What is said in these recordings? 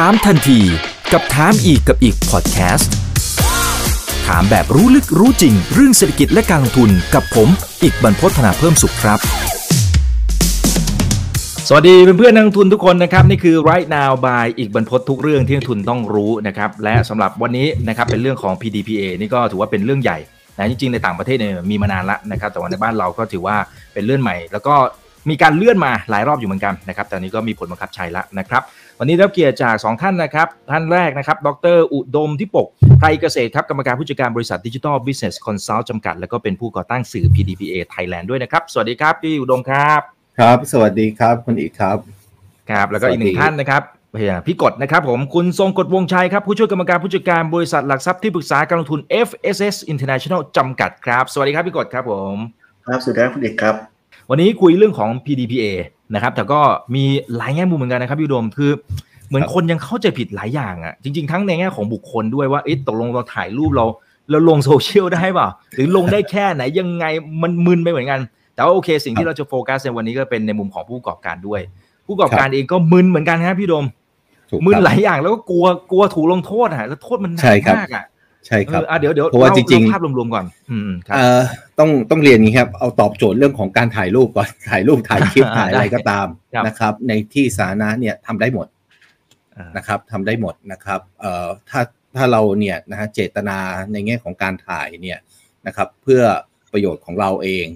ถามทันทีกับถามอีกกับอีกพอดแคสต์ถามแบบรู้ลึกรู้จริง เรื่องเศรษฐกิจและการลงทุนกับผม อีกบรรพฒนาเพิ่มสุขครับ สวัสดีเพื่อนๆนักลงทุนทุกคนนะครับ นี่คือ right now by อีกบรรพททุกเรื่องที่นักทุนต้องรู้นะครับ และสำหรับวันนี้นะครับเป็นเรื่องของ PDPA นี่ก็ถือว่าเป็นเรื่องใหญ่นะจริงๆในต่างประเทศเนี่ยมีมานานละนะครับ แต่ว่าในบ้านเราก็ถือว่าเป็นเรื่องใหม่ แล้วก็มีการเลื่อนมาหลายรอบอยู่เหมือนกันนะครับแต่นี้ก็มีผลบังคับใช้แล้วนะครับ วันนี้รับเกียรติจาก2ท่านนะครับ ท่านแรกนะครับ ดร อุดมธิปกไพรเกษตรครับ กรรมการผู้จัดการบริษัท Digital Business Consult จำกัด แล้วก็เป็นผู้ก่อตั้งสื่อ PDPA Thailand ด้วยนะครับ สวัสดีครับพี่อุดมครับ ครับ สวัสดีครับคุณอิกครับ ครับ แล้วก็อีกหนึ่งท่านนะครับพี่กลดนะครับผมคุณทรงกลด วงศ์ไชยครับ ผู้ช่วยกรรมการผู้จัดการบริษัทหลักทรัพย์ที่ปรึกษาการลงทุน FSS International จำกัดครับ สวัสดีครับพี่กลดครับผม ครับสวัสดีครับคุณเอกครับ วันนี้คุยเรื่องของ PDPA นะครับ แต่ก็มีหลายแง่มุมเหมือนกันนะครับพี่อุดมคือเหมือนคนยังเข้าใจผิดหลายอย่างอะ จริง ๆ ทั้งในแง่ของบุคคลด้วยว่าเอ๊ะตกลงเราถ่ายรูปเราเราลงโซเชียลได้เปล่าหรือลงได้แค่ไหนยังไงมันมึนไปเหมือนกัน แต่ว่าโอเค สิ่งที่เราจะโฟกัสในวันนี้ก็เป็นในมุมของผู้ประกอบการด้วย ผู้ประกอบการเองก็มึนเหมือนกันครับพี่อุดมถูกมึนครับหลายอย่างแล้วก็กลัวกลัวถูกลงโทษอะแล้วโทษมันหนักใช่ครับมากอะ ใช่ครับเอออะเดี๋ยวเดี๋ยวเพราะว่าเล่จริงๆเล่ภาพรวมๆก่อน อืมครับเอ่อต้องต้องเรียนอย่างนี้ครับ เอาตอบโจทย์เรื่องของการถ่ายรูปก่อน ถ่ายรูปถ่ายคลิปอ่าถ่ายอะไรได้ก็ตามครับนะครับ ในที่สาธารณะเนี่ยทำได้หมดอ่านะครับทำได้หมดนะครับ เอ่อถ้าถ้าเราเนี่ยนะฮะเจตนาในแง่ของการถ่ายเนี่ยนะครับ เพื่อประโยชน์ของเราเอง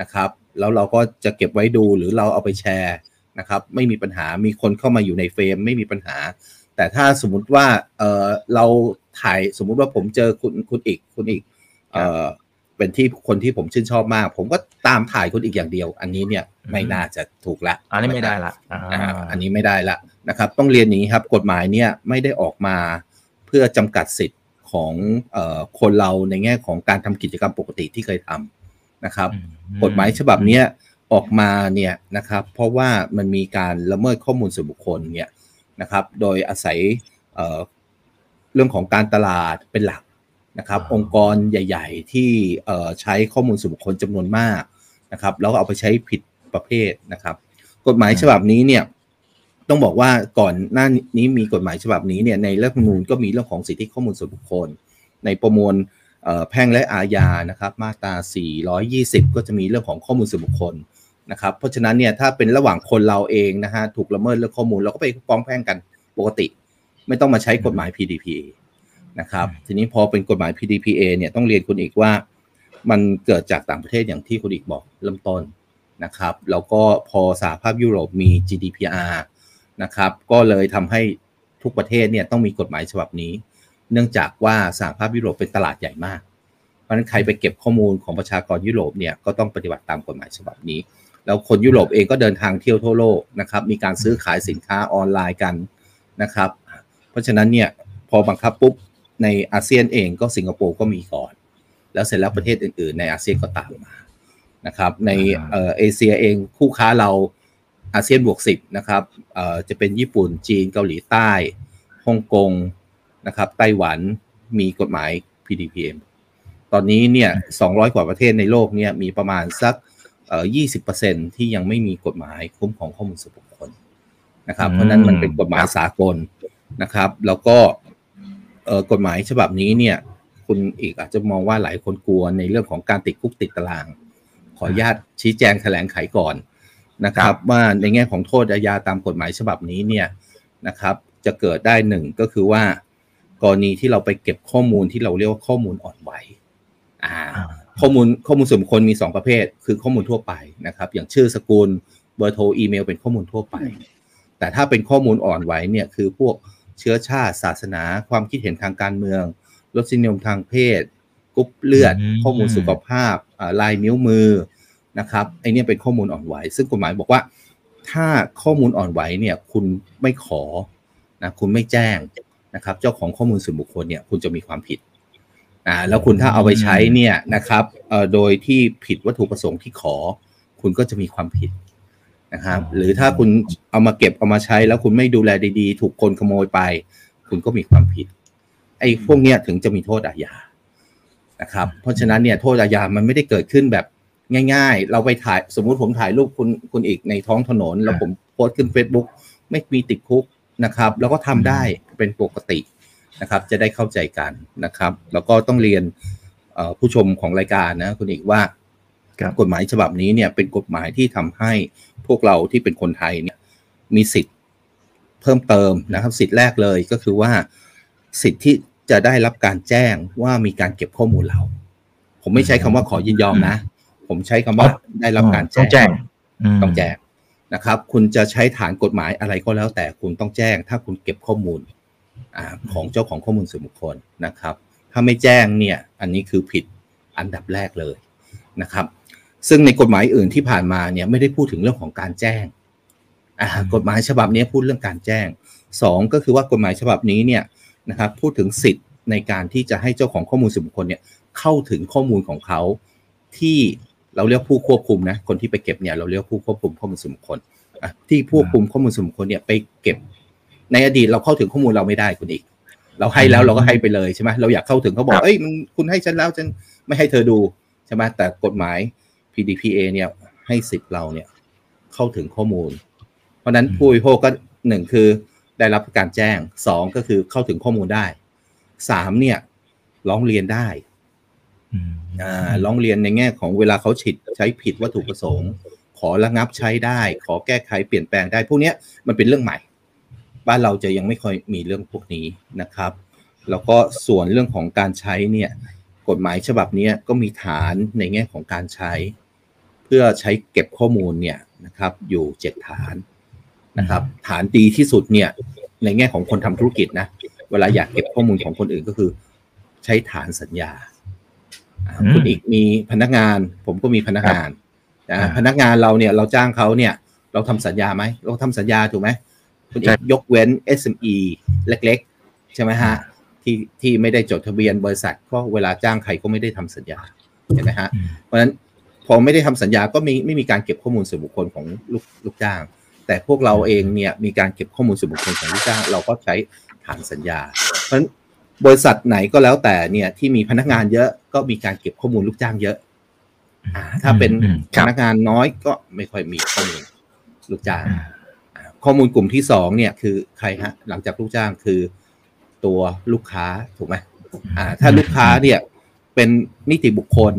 นะครับ แล้วเราก็จะเก็บไว้ดูหรือเราเอาไปแชร์นะครับ ไม่มีปัญหามีคนเข้ามาอยู่ในเฟรม ไม่มีปัญหา แต่ถ้าสมมุติว่าเออเราถ่ายสมมุติว่าผมเจอคุณคุณอีกคุณอีกเออเป็นที่คนที่ผมชื่นชอบมาก ผมก็ตามถ่ายคุณอีกอย่างเดียว อันนี้เนี่ยไม่น่าจะถูกละ อันนี้ไม่ได้ละอ่าอ่าอันนี้ไม่ได้ละนะครับ ต้องเรียนอย่างนี้ครับ กฎหมายเนี่ยไม่ได้ออกมาเพื่อจำกัดสิทธิ์ของเอ่อคนเราในแง่ของการทำกิจกรรมปกติที่เคยทำนะครับอืมกฎหมายฉบับเนี้ยออกมาเนี่ยนะครับ เพราะว่ามันมีการละเมิดข้อมูลส่วนบุคคลเนี่ย นะครับ โดยอาศัยเอ่อเรื่องของการตลาดเป็นหลักนะครับ องค์กรใหญ่ ๆ ที่เอ่อใช้ข้อมูลส่วนบุคคลจำนวนมากนะครับ แล้วก็เอาไปใช้ผิดประเภทนะครับ กฎหมายฉบับนี้เนี่ยต้องบอกว่าก่อนหน้านี้มีกฎหมายฉบับนี้เนี่ยในรัฐธรรมนูญก็มีเรื่องของสิทธิข้อมูลส่วนบุคคล ในประมวลเอ่อแพ่งและอาญานะครับ มาตรา 420 ก็จะมีเรื่องของข้อมูลส่วนบุคคล นะครับเพราะฉะนั้นเนี่ยถ้าเป็นระหว่างคนเราเองนะฮะถูกละเมิดเรื่องข้อมูลเราก็ไปฟ้องแพ่งกันปกติ ไม่ต้องมาใช้กฎหมาย PDPA นะครับทีนี้พอเป็นกฎหมาย PDPA เนี่ยต้องเรียนคุณอีกว่า มันเกิดจากต่างประเทศอย่างที่คุณอีกบอกเริ่มต้นนะครับแล้วก็พอสหภาพยุโรปมี GDPR นะครับก็เลยทำให้ทุกประเทศเนี่ยต้องมีกฎหมายฉบับนี้ เนื่องจากว่าสหภาพยุโรปเป็นตลาดใหญ่มาก เพราะฉะนั้นใครไปเก็บข้อมูลของประชากรยุโรปเนี่ยก็ต้องปฏิบัติตามกฎหมายฉบับนี้ แล้วคนยุโรปเองก็เดินทางเที่ยวทั่วโลกนะครับ มีการซื้อขายสินค้าออนไลน์กันนะครับ เพราะฉะนั้นเนี่ยพอบังคับปุ๊บในอาเซียนเองก็สิงคโปร์ก็มีก่อน แล้วเสร็จแล้วประเทศอื่นๆ ในอาเซียนก็ตามมานะครับ ในเอ่อเอเชียเองคู่ค้าเราอาเซียนบวกสิบนะครับเอ่อจะเป็นญี่ปุ่นจีนเกาหลีใต้ฮ่องกงนะครับไต้หวันมีกฎหมาย PDPM ตอนนี้เนี่ย200 กว่าประเทศในโลกเนี่ยมีประมาณสัก เอ่อ20%ที่ยังไม่มีกฎหมายคุ้มครองข้อมูลส่วนบุคคลนะครับ เพราะฉะนั้นมันเป็นกฎหมายสากลนะครับ แล้วก็เอ่อกฎหมายฉบับนี้เนี่ย คุณอีกอาจจะมองว่าหลายคนกลัวในเรื่องของการติดคุกติดตาราง ขออนุญาตชี้แจงแถลงไขก่อนนะครับ ว่าในแง่ของโทษอาญาตามกฎหมายฉบับนี้เนี่ยนะครับ จะเกิดได้หนึ่งก็คือว่ากรณีที่เราไปเก็บข้อมูลที่เราเรียกว่าข้อมูลอ่อนไหวอ่า ข้อมูลข้อมูลส่วนบุคคลมี 2 ประเภท คือข้อมูลทั่วไปนะครับ อย่างชื่อสกุลเบอร์โทรอีเมล เป็นข้อมูลทั่วไป แต่ถ้าเป็นข้อมูลอ่อนไหวเนี่ยคือพวกเชื้อชาติศาสนา ความคิดเห็นทางการเมืองรสนิยมทางเพศกรุ๊ปเลือดอืมข้อมูลสุขภาพอ่าลายนิ้วมือนะครับไอเนี่ยเป็นข้อมูลอ่อนไหว ซึ่งกฎหมายบอกว่า ถ้าข้อมูลอ่อนไหวเนี่ยคุณไม่ขอนะคุณไม่แจ้งนะครับ เจ้าของข้อมูลส่วนบุคคลเนี่ยคุณจะมีความผิด อ่าแล้วคุณถ้าเอาไปใช้เนี่ยนะครับเอ่อโดยที่ผิดวัตถุประสงค์ที่ขอ คุณก็จะมีความผิดนะครับหรือถ้าคุณเอามาเก็บเอามาใช้ แล้วคุณไม่ดูแลดีๆ ถูกคนขโมยไป คุณก็มีความผิด ไอ้พวกเนี้ยถึงจะมีโทษอาญานะครับ เพราะฉะนั้นเนี่ยโทษอาญามันไม่ได้เกิดขึ้นแบบง่าย ๆ เราไปถ่ายสมมุติผมถ่ายรูปคุณคุณอีกในท้องถนน แล้วผมโพสต์ขึ้น Facebook ไม่มีติดคุกนะครับ แล้วก็ทำได้เป็นปกติ นะครับ จะได้เข้าใจกันนะครับ แล้วก็ต้องเรียนเอ่อผู้ชมของรายการนะคุณอีกว่าครับกฎหมายฉบับนี้เนี่ยเป็นกฎหมายที่ทำให้พวกเราที่เป็นคนไทยเนี่ยมีสิทธิ์เพิ่มเติมนะครับ สิทธิ์แรกเลยก็คือว่าสิทธิ์ที่จะได้รับการแจ้งว่ามีการเก็บข้อมูลเรา ผมไม่ใช้คำว่าขอยินยอมนะ ผมใช้คำว่าได้รับการต้องแจ้แจ้งงต้องแจ้งนะครับ คุณจะใช้ฐานกฎหมายอะไรก็แล้วแต่คุณต้องแจ้ง ถ้าคุณเก็บข้อมูล อาของเจ้าของข้อมูลส่วนบุคคลนะครับ ถ้าไม่แจ้งเนี่ยอันนี้คือผิดอันดับแรกเลยนะครับ ซึ่งในกฎหมายอื่นที่ผ่านมาเนี่ยไม่ได้พูดถึงเรื่องของการแจ้งอ่ากฎหมายฉบับนี้พูดเรื่องการแจ้งสองก็คือว่ากฎหมายฉบับนี้เนี่ยนะครับพูดถึงสิทธิ์ในการที่จะให้เจ้าของข้อมูลส่วนบุคคลเนี่ยเข้าถึงข้อมูลของเขาที่เราเรียกผู้ควบคุมนะคนที่ไปเก็บเนี่ยเราเรียกผู้ควบคุมข้อมูลส่วนบุคคลอะที่ควบคุมข้อมูลส่วนบุคคลเนี่ยไปเก็บ ในอดีตเราเข้าถึงข้อมูลเราไม่ได้คุณอีก เราให้แล้วเราก็ให้ไปเลยใช่ไหมเราอยากเข้าถึงเขาบอครักบเอ้ยมันคุณให้ฉันแล้วฉันไม่ให้เธอดูใช่ไหมแต่กฎหมาย PDPA เนี่ยให้สิทธิ์เราเนี่ยเข้าถึงข้อมูล เพราะฉะนั้นผู้บริโภคก็หนึ่งคือได้รับการแจ้งสองก็คือเข้าถึงข้อมูลได้สามเนี่ยร้องเรียนได้อืมอ่าร้องเรียนในแง่ของเวลาเขาฉิดใช้ผิดวัตถุประสงค์ ขอระงับใช้ได้ ขอแก้ไขเปลี่ยนแปลงได้ พวกเนี้ยมันเป็นเรื่องใหม่ บ้านเราจะยังไม่ค่อยมีเรื่องพวกนี้นะครับ แล้วก็ส่วนเรื่องของการใช้เนี่ยกฎหมายฉบับเนี้ยก็มีฐานในแง่ของการใช้ เพื่อใช้เก็บข้อมูลเนี่ยนะครับ อยู่เจ็ดฐานนะครับ ฐานดีที่สุดเนี่ยในแง่ของคนทำธุรกิจนะเวลาอยากเก็บข้อมูลของคนอื่นก็คือ ใช้ฐานสัญญาอ่าอืมคุณอีกมีพนักงาน ผมก็มีพนักงานนะอ่าพนักงานเราเนี่ยเราจ้างเขาเนี่ย เราทำสัญญาไหมเราทำสัญญาถูกไหม คุณอีใช่กยกเว้น SME เล็ก ๆ ใช่ไหมฮะ ที่ที่ไม่ได้จดทะเบียนบริษัทเพราะเวลาจ้างใครก็ไม่ได้ทำสัญญาเห็นไหมฮะอืมเพราะฉะนั้นพอไม่ได้ทำสัญญาก็มีไม่มีการเก็บข้อมูลส่วนบุคคลของลูกลูกจ้าง แต่พวกเราเองเนี่ยมีการเก็บข้อมูลส่วนบุคคลของลูกจ้าง เราก็ใช้ฐานสัญญา เพราะฉะนั้นบริษัทไหนก็แล้วแต่เนี่ยที่มีพนักงานเยอะก็มีการเก็บข้อมูลลูกจ้างเยอะอ่าถ้าเป็นอืมพครับนักงานน้อยก็ไม่ค่อยมีข้อมูลลูกจ้างอ่าอ่า ข้อมูลกลุ่มที่สองเนี่ยคือใครฮะ หลังจากลูกจ้างคือตัวลูกค้าถูกไหมอ่า ถ้าลูกค้าเนี่ย เป็นนิติบุคคล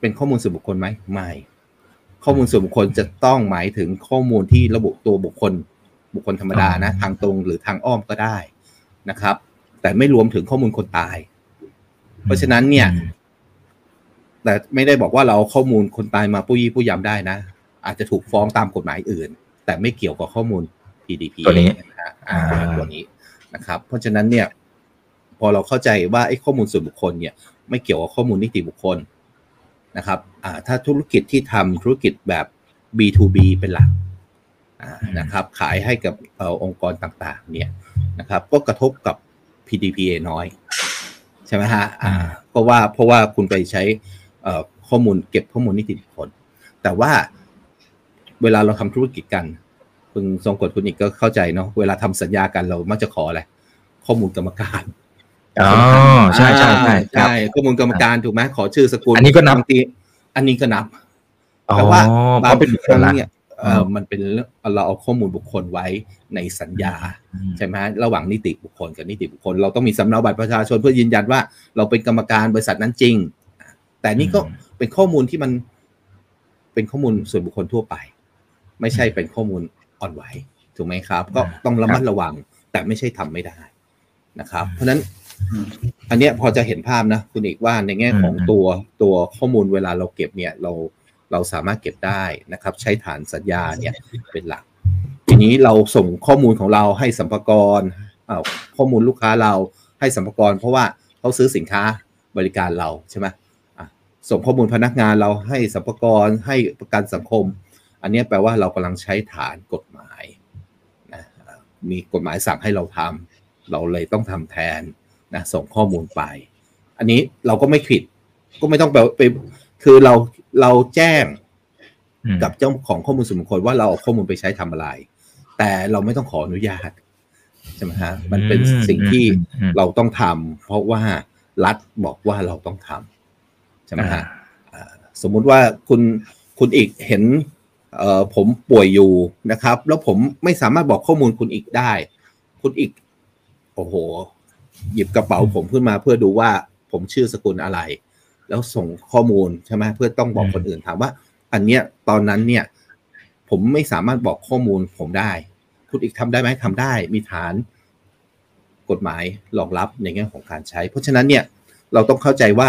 เป็นข้อมูลส่วนบุคคลไหมไม่ ข้อมูลส่วนบุคคลจะต้องหมายถึงข้อมูลที่ระบุตัวบุคคล บุคคลธรรมดานะอ๋อทางตรงหรือทางอ้อมก็ได้นะครับ แต่ไม่รวมถึงข้อมูลคนตาย เพราะฉะนั้นเนี่ย แต่ไม่ได้บอกว่าเราเอาข้อมูลคนตายมาปุ้ยปุ้ยยำได้นะ อาจจะถูกฟ้องตามกฎหมายอื่น แต่ไม่เกี่ยวกับข้อมูล PDP ตัวนี้นะฮะอ่าอ่าตัวนี้นะครับ เพราะฉะนั้นเนี่ย พอเราเข้าใจว่าไอ้ข้อมูลส่วนบุคคลเนี่ย ไม่เกี่ยวกับข้อมูลนิติบุคคลนะครับอ่าถ้าธุรกิจที่ทำธุรกิจแบบ B2B เป็นหลักอ่านะครับ ขายให้กับเอ่อองค์กรต่างๆ เนี่ยนะครับ ก็กระทบกับ PDPA น้อย ใช่ไหมฮะอ่าเพราะว่าเพราะว่าคุณไปใช้เอ่อข้อมูลเก็บข้อมูลนิติบุคคล แต่ว่า เวลาเราทำธุรกิจกัน คุณทรงกฎคุณอีกก็เข้าใจเนาะเวลาทำสัญญากันเรามักจะขออะไรข้อมูลกรรมการอ๋อใช่ใช่ใช่ครับใช่ข้อมูลกรรมการถูกไหมขอชื่อสกุลอันนี้ก็นับบางทีอันนี้ก็นับอ๋อแต่ว่าเพบางราะเป็นบุคคครั้ลงละเนี่ยเออมันเป็นเรื่องเราเอาข้อมูลบุคคลไว้ในสัญญาใช่ไหมระหว่างนิติบุคคลกับนิติบุคคล เราต้องมีสำเนาบัตรประชาชนเพื่อยืนยันว่า เราเป็นกรรมการบริษัทนั้นจริง แต่นี่ก็อืมเป็นข้อมูลที่มันเป็นข้อมูลส่วนบุคคลทั่วไป ไม่ใช่เป็นข้อมูลอ่อนไหวถูกไหมครับ ก็ต้องระมัดระวัง แต่ไม่ใช่ทำไม่ได้นะครับ เพราะฉะนั้นอันเนี้ยพอจะเห็นภาพนะคุณเอกว่าในแง่ของอืมตัวตัวข้อมูลเวลาเราเก็บเนี่ยเราเราสามารถเก็บได้นะครับ ใช้ฐานสัญญาเนี่ยเป็นหลัก ทีนี้เราส่งข้อมูลของเราให้สัมภากรอ้าวข้อมูลลูกค้าเราให้สัมภากรเพราะว่าเขาซื้อสินค้าบริการเราใช่ไหมอะส่งข้อมูลพนักงานเราให้สัมภากรให้ประกันสังคม อันเนี้ยแปลว่าเรากำลังใช้ฐานกฎหมายนะอะมีกฎหมายสั่งให้เราทำเราเลยต้องทำแทนนะส่งข้อมูลไป อันนี้เราก็ไม่ผิด ก็ไม่ต้องไปไปคือเราเราแจ้งอืมกับเจ้าของข้อมูลส่วนบุคคลว่าเราเอาข้อมูลไปใช้ทำอะไร แต่เราไม่ต้องขออนุญาตใช่ไหมฮะมันเป็นสิ่งที่อืมเราต้องทำเพราะว่ารัฐบอกว่าเราต้องทำใช่ไหมฮะอ่าสมมุติว่าคุณคุณอีกเห็นเอ่อ ผมป่วยอยู่นะครับ แล้วผมไม่สามารถบอกข้อมูลคุณอีกได้ คุณอีก โอ้โห หยิบกระเป๋าผมขึ้นมาเพื่อดูว่าผมชื่อสกุลอะไร แล้วส่งข้อมูลใช่ไหมเพื่อต้องบอกคนอื่นถามว่า อันเนี้ยตอนนั้นเนี่ย ผมไม่สามารถบอกข้อมูลผมได้ คุณอีกทำได้ไหมทำได้ มีฐานกฎหมายรองรับในแง่ของการใช้ เพราะฉะนั้นเนี่ยเราต้องเข้าใจว่า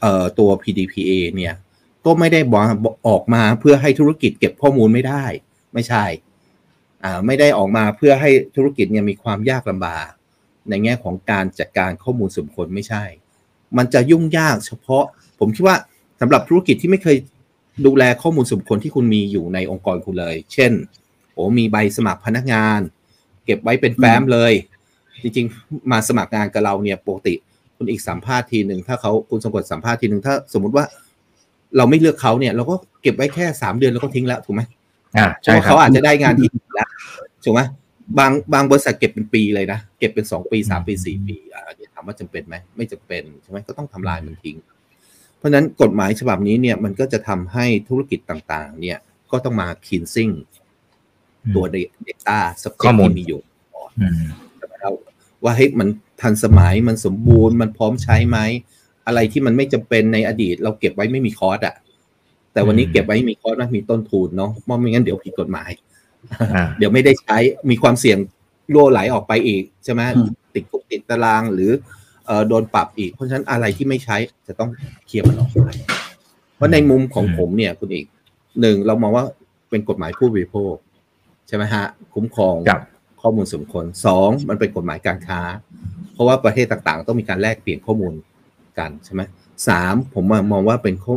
เอ่อตัว PDPA เนี่ย ก็ไม่ได้บอกออกมาเพื่อให้ธุรกิจเก็บข้อมูลไม่ได้ ไม่ใช่อ่าไม่ได้ออกมาเพื่อให้ธุรกิจเนี่ยมีความยากลำบาก ในแง่ของการจัดการข้อมูลส่วนบุคคลไม่ใช่ มันจะยุ่งยากเฉพาะ ผมคิดว่าสำหรับธุรกิจที่ไม่เคยดูแลข้อมูลส่วนบุคคลที่คุณมีอยู่ในองค์กรคุณเลย เช่น โอ้มีใบสมัครพนักงาน เก็บไว้เป็นแฟ้มเลย จริงๆ มาสมัครงานกับเราเนี่ยปกติ คุณอีกสัมภาษณ์ทีหนึ่งถ้าเขาคุณสมกดสัมภาษณ์ทีหนึ่งถ้าสมมุติว่า เราไม่เลือกเขาเนี่ย เราก็เก็บไว้แค่สามเดือนแล้วก็ทิ้งแล้วถูกไหมอ่าเพใช่ราะว่าครับเขาอาจจะได้งานที่ดีแล้วถูกไหมบางบางบริษัทเก็บเป็นปีเลยนะ เก็บเป็นสองปีสามปีสี่ปีอ่าเดี๋ยวถามว่าจำเป็นไหมไม่จำเป็นใช่ไหมก็ต้องทำลายมันทิ้ง เพราะฉะนั้นกฎหมายฉบับนี้เนี่ยมันก็จะทำให้ธุรกิจต่างๆ เนี่ยก็ต้องมา cleansing ตัว data สข้อมูลที่มีอยู่อืมแล้วว่าเฮ้ยมันทันสมัยมันสมบูรณ์มันพร้อมใช้ไหม อะไรที่มันไม่จำเป็นในอดีต เราเก็บไว้ไม่มีคอร์สอะแต่วันนี้อืมเก็บไว้มีคอร์สนะมีต้นทุนเนาะเพราะไม่งั้นเดี๋ยวผิดกฎหมายอ่าเดี๋ยวไม่ได้ใช้มีความเสี่ยงรั่วไหลออกไปอีกใช่ไหมอืมติดคุกติดตารางหรือเอ่อโดนปรับอีก เพราะฉะนั้นอะไรที่ไม่ใช้จะต้องเคลียร์มันออกไปเพราะในมุมของอืมผมเนี่ยคุณอีกหนึ่งเรามองว่าเป็นกฎหมายผู้บริโภค ใช่ไหมฮะ คุ้มครองครับข้อมูลส่วนบุคคลสองมันเป็นกฎหมายการค้า เพราะว่าประเทศต่างๆ ต้องมีการแลกเปลี่ยนข้อมูล กันใช่ไหมสามผมมองว่าเป็นข้อ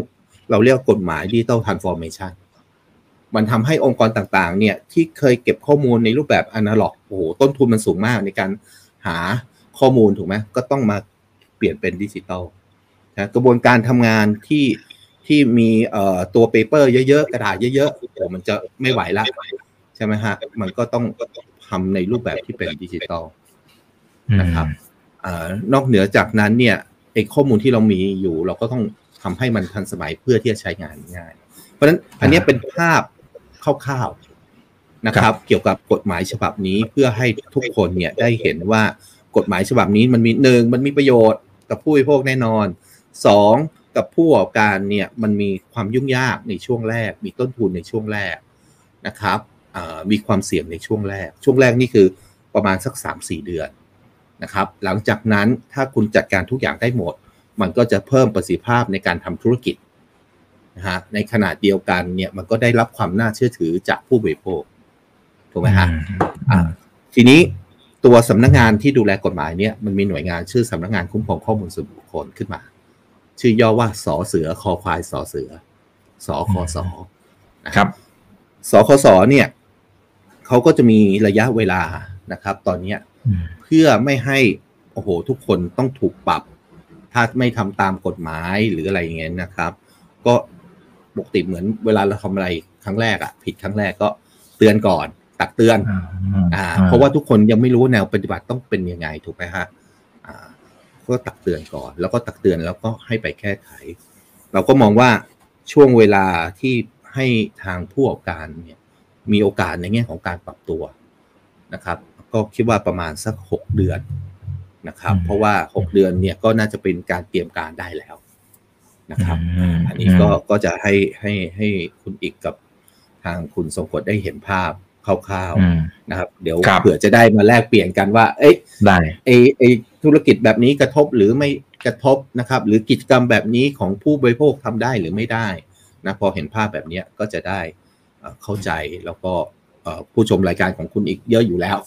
เราเรียกว่ากฎหมายดิจิตอลทรานส์ฟอร์เมชันมันทำให้องค์กรต่างๆ เนี่ยที่เคยเก็บข้อมูลในรูปแบบอนาล็อกโอ้โหต้นทุนมันสูงมากในการหาข้อมูลถูกไหมก็ต้องมาเปลี่ยนเป็นดิจิตอลนะกระบวนการทำงานที่ที่มีเอ่อตัว paper เยอะๆ กระดาษเยอะๆโอ้โหมันจะไม่ไหวละใช่ไหมฮะ มันก็ต้องทำในรูปแบบที่เป็นดิจิตอลนะครับอานอกเหนือจากนั้นเนี่ย ไอ้ข้อมูลที่เรามีอยู่ เราก็ต้องทำให้มันทันสมัยเพื่อที่จะใช้งานง่าย เพราะฉะนั้นอันเนี้ยเป็นภาพคร่าวๆนะครับ เกี่ยวกับกฎหมายฉบับนี้เพื่อให้ทุกคนเนี่ยได้เห็นว่ากฎหมายฉบับนี้มันมีหนึ่งมันมีประโยชน์กับผู้บริโภคแน่นอนสองกับผู้ประกอบการเนี่ยมันมีความยุ่งยากในช่วงแรก มีต้นทุนในช่วงแรกนะครับอ่ามีความเสี่ยงในช่วงแรก ช่วงแรกนี่คือประมาณสัก 3-4 เดือน นะครับ หลังจากนั้นถ้าคุณจัดการทุกอย่างได้หมด มันก็จะเพิ่มประสิทธิภาพในการทำธุรกิจนะฮะในขณะเดียวกันเนี่ยมันก็ได้รับความน่าเชื่อถือจากผู้บริโภคถูกไหมฮะอืมทีนี้ตัวสำนักงานที่ดูแลกฎหมายเนี่ยมันมีหน่วยงานชื่อสำนักงานคุ้มครองข้อมูลส่วนบุคคลขึ้นมา ชื่อย่อว่าสอเสือคอควายสอเสือสอคอสอนะคครับสคสเนี่ยเขาก็จะมีระยะเวลานะครับ ตอนเนี้ยอืม เพื่อไม่ให้โอ้โหทุกคนต้องถูกปรับ ถ้าไม่ทำตามกฎหมายหรืออะไรอย่างเงี้ยนะครับ ก็ปกติเหมือนเวลาเราทำอะไรครั้งแรกอะผิดครั้งแรกก็เตือนก่อน ตักเตือน อ่า เพราะว่าทุกคนยังไม่รู้แนวปฏิบัติต้องเป็นยังไงถูกไหมฮะอ่า ก็ตักเตือนก่อน แล้วก็ตักเตือนแล้วก็ให้ไปแก้ไข เราก็มองว่าช่วงเวลาที่ให้ทางผู้ประกอบการเนี่ยมีโอกาสในแง่ของการปรับตัวนะครับ ก็คิดว่าประมาณสักหกเดือนนะครับอืมเพราะว่าหกเดือนเนี่ยก็น่าจะเป็นการเตรียมการได้แล้วนะครับมอันนี้ก็ก็จะให้ให้ให้คุณอีกกับทางคุณทรงกฎได้เห็นภาพคร่าวอืมๆนะครับ เดี๋ยวครับเผื่อจะได้มาแลกเปลี่ยนกันว่า เอ้ยได้ไอไอธุรกิจแบบนี้กระทบหรือไม่กระทบนะครับ หรือกิจกรรมแบบนี้ของผู้บริโภคทำได้หรือไม่ได้นะพอเห็นภาพแบบเนี้ยก็จะได้เอ่อเข้าใจแล้วก็เอ่อผู้ชมรายการของคุณอีกเยอะอยู่แล้ว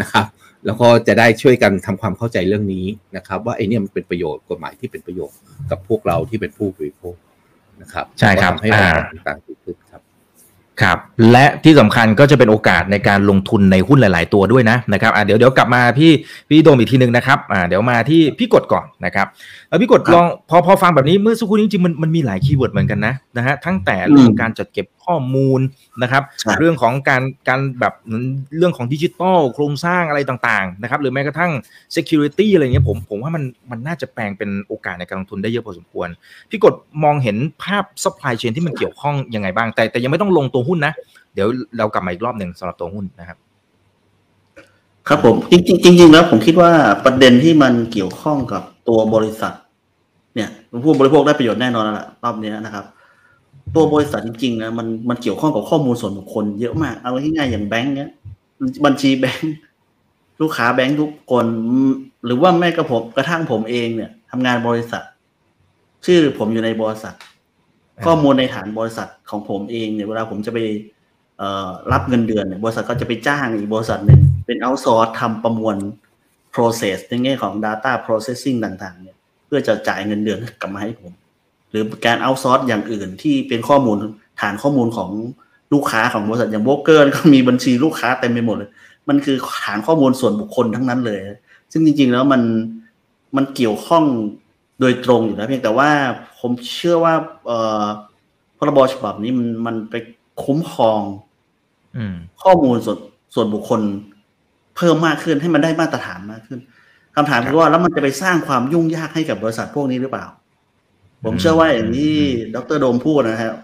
นะครับ แล้วก็จะได้ช่วยกันทำความเข้าใจเรื่องนี้นะครับ ว่าไอ้เนี่ยมันเป็นประโยชน์กฎหมายที่เป็นประโยชน์กับพวกเราที่เป็นผู้บริโภคนะครับ ใช่ครับก็ทำให้องค์กรอ่าต่างๆดีขึ้นครับครับและที่สำคัญก็จะเป็นโอกาสในการลงทุนในหุ้นหลาย ๆ ตัวด้วยนะนะครับอะเดี๋ยวเดี๋ยวกลับมาพี่พี่อุดมอีกทีหนึ่งนะครับอ่าเดี๋ยวมาที่พี่กลดก่อนนะครับเออ พี่กลดลองพอพอฟังแบบนี้เมื่อสักครู่นี้จริงๆมันมันมีหลาย keyword เหมือนกันนะนะฮะทั้งแต่เรื่องของการจัดเก็บข้อมูลนะครับใช่เรื่องของการการแบบเรื่องของดิจิตอลโครงสร้างอะไรต่างๆนะครับหรือแม้กระทั่ง security อะไรเงี้ยผมผมว่ามันมันน่าจะแปลงเป็นโอกาสในการลงทุนได้เยอะพอสมควร พี่กดมองเห็นภาพ supply chain ที่มันเกี่ยวข้องยังไงบ้าง แต่แต่ยังไม่ต้องลงตัวหุ้นนะ เดี๋ยวเรากลับมาอีกรอบหนึ่งสำหรับตัวหุ้นนะครับครับผมจริงๆจริงๆแล้วผมคิดว่าประเด็นที่มันเกี่ยวข้องกับ ตัวบริษัท เนี่ยผู้บริโภคได้ประโยชน์แน่นอนแล้วล่ะรอบนี้นะครับ ตัวบริษัทจริงๆนะมันมันเกี่ยวข้องกับข้อมูลส่วนบุคคลเยอะมากเอาง่ายๆอย่างแบงค์เนี้ยบัญชีแบงค์ลูกค้าแบงค์ทุกคน หรือว่าแม่กระผมกระทั่งผมเองเนี่ยทำงานบริษัท ชื่อผมอยู่ในบริษัท ข้อมูลในฐานบริษัทของผมเองเนี่ยเวลาผมจะไปรับเงินเดือนเนี่ยบริษัทก็จะไปจ้างอีกบริษัทหนึ่งเป็นเอาซอร์ทำประมวล process ในแง่ของ data processing ต่างๆ เนี่ย เพื่อจะจ่ายเงินเดือนกลับมาให้ผม หรือการเอาซอร์อย่างอื่นที่เป็นข้อมูลฐานข้อมูลของลูกค้าของบริษัทอย่างโบรกเกอร์ก็มีบัญชีลูกค้าเต็มไปหมดเลย มันคือฐานข้อมูลส่วนบุคคลทั้งนั้นเลย ซึ่งจริง ๆ แล้วมันมันเกี่ยวข้องโดยตรงอยู่แล้วเพียงแต่ว่าผมเชื่อว่าเอ่อพรบฉบับนี้มันมันไปคุ้มครองอืมข้อมูลส่วนส่วนบุคคล เพิ่มมากขึ้นให้มันได้มาตรฐานมากขึ้นคำถามครับคือว่าแล้วมันจะไปสร้างความยุ่งยากให้กับบริษัทพวกนี้หรือเปล่า ผมเชื่อว่าอย่างที่อืมดรโดมพูดนะครับ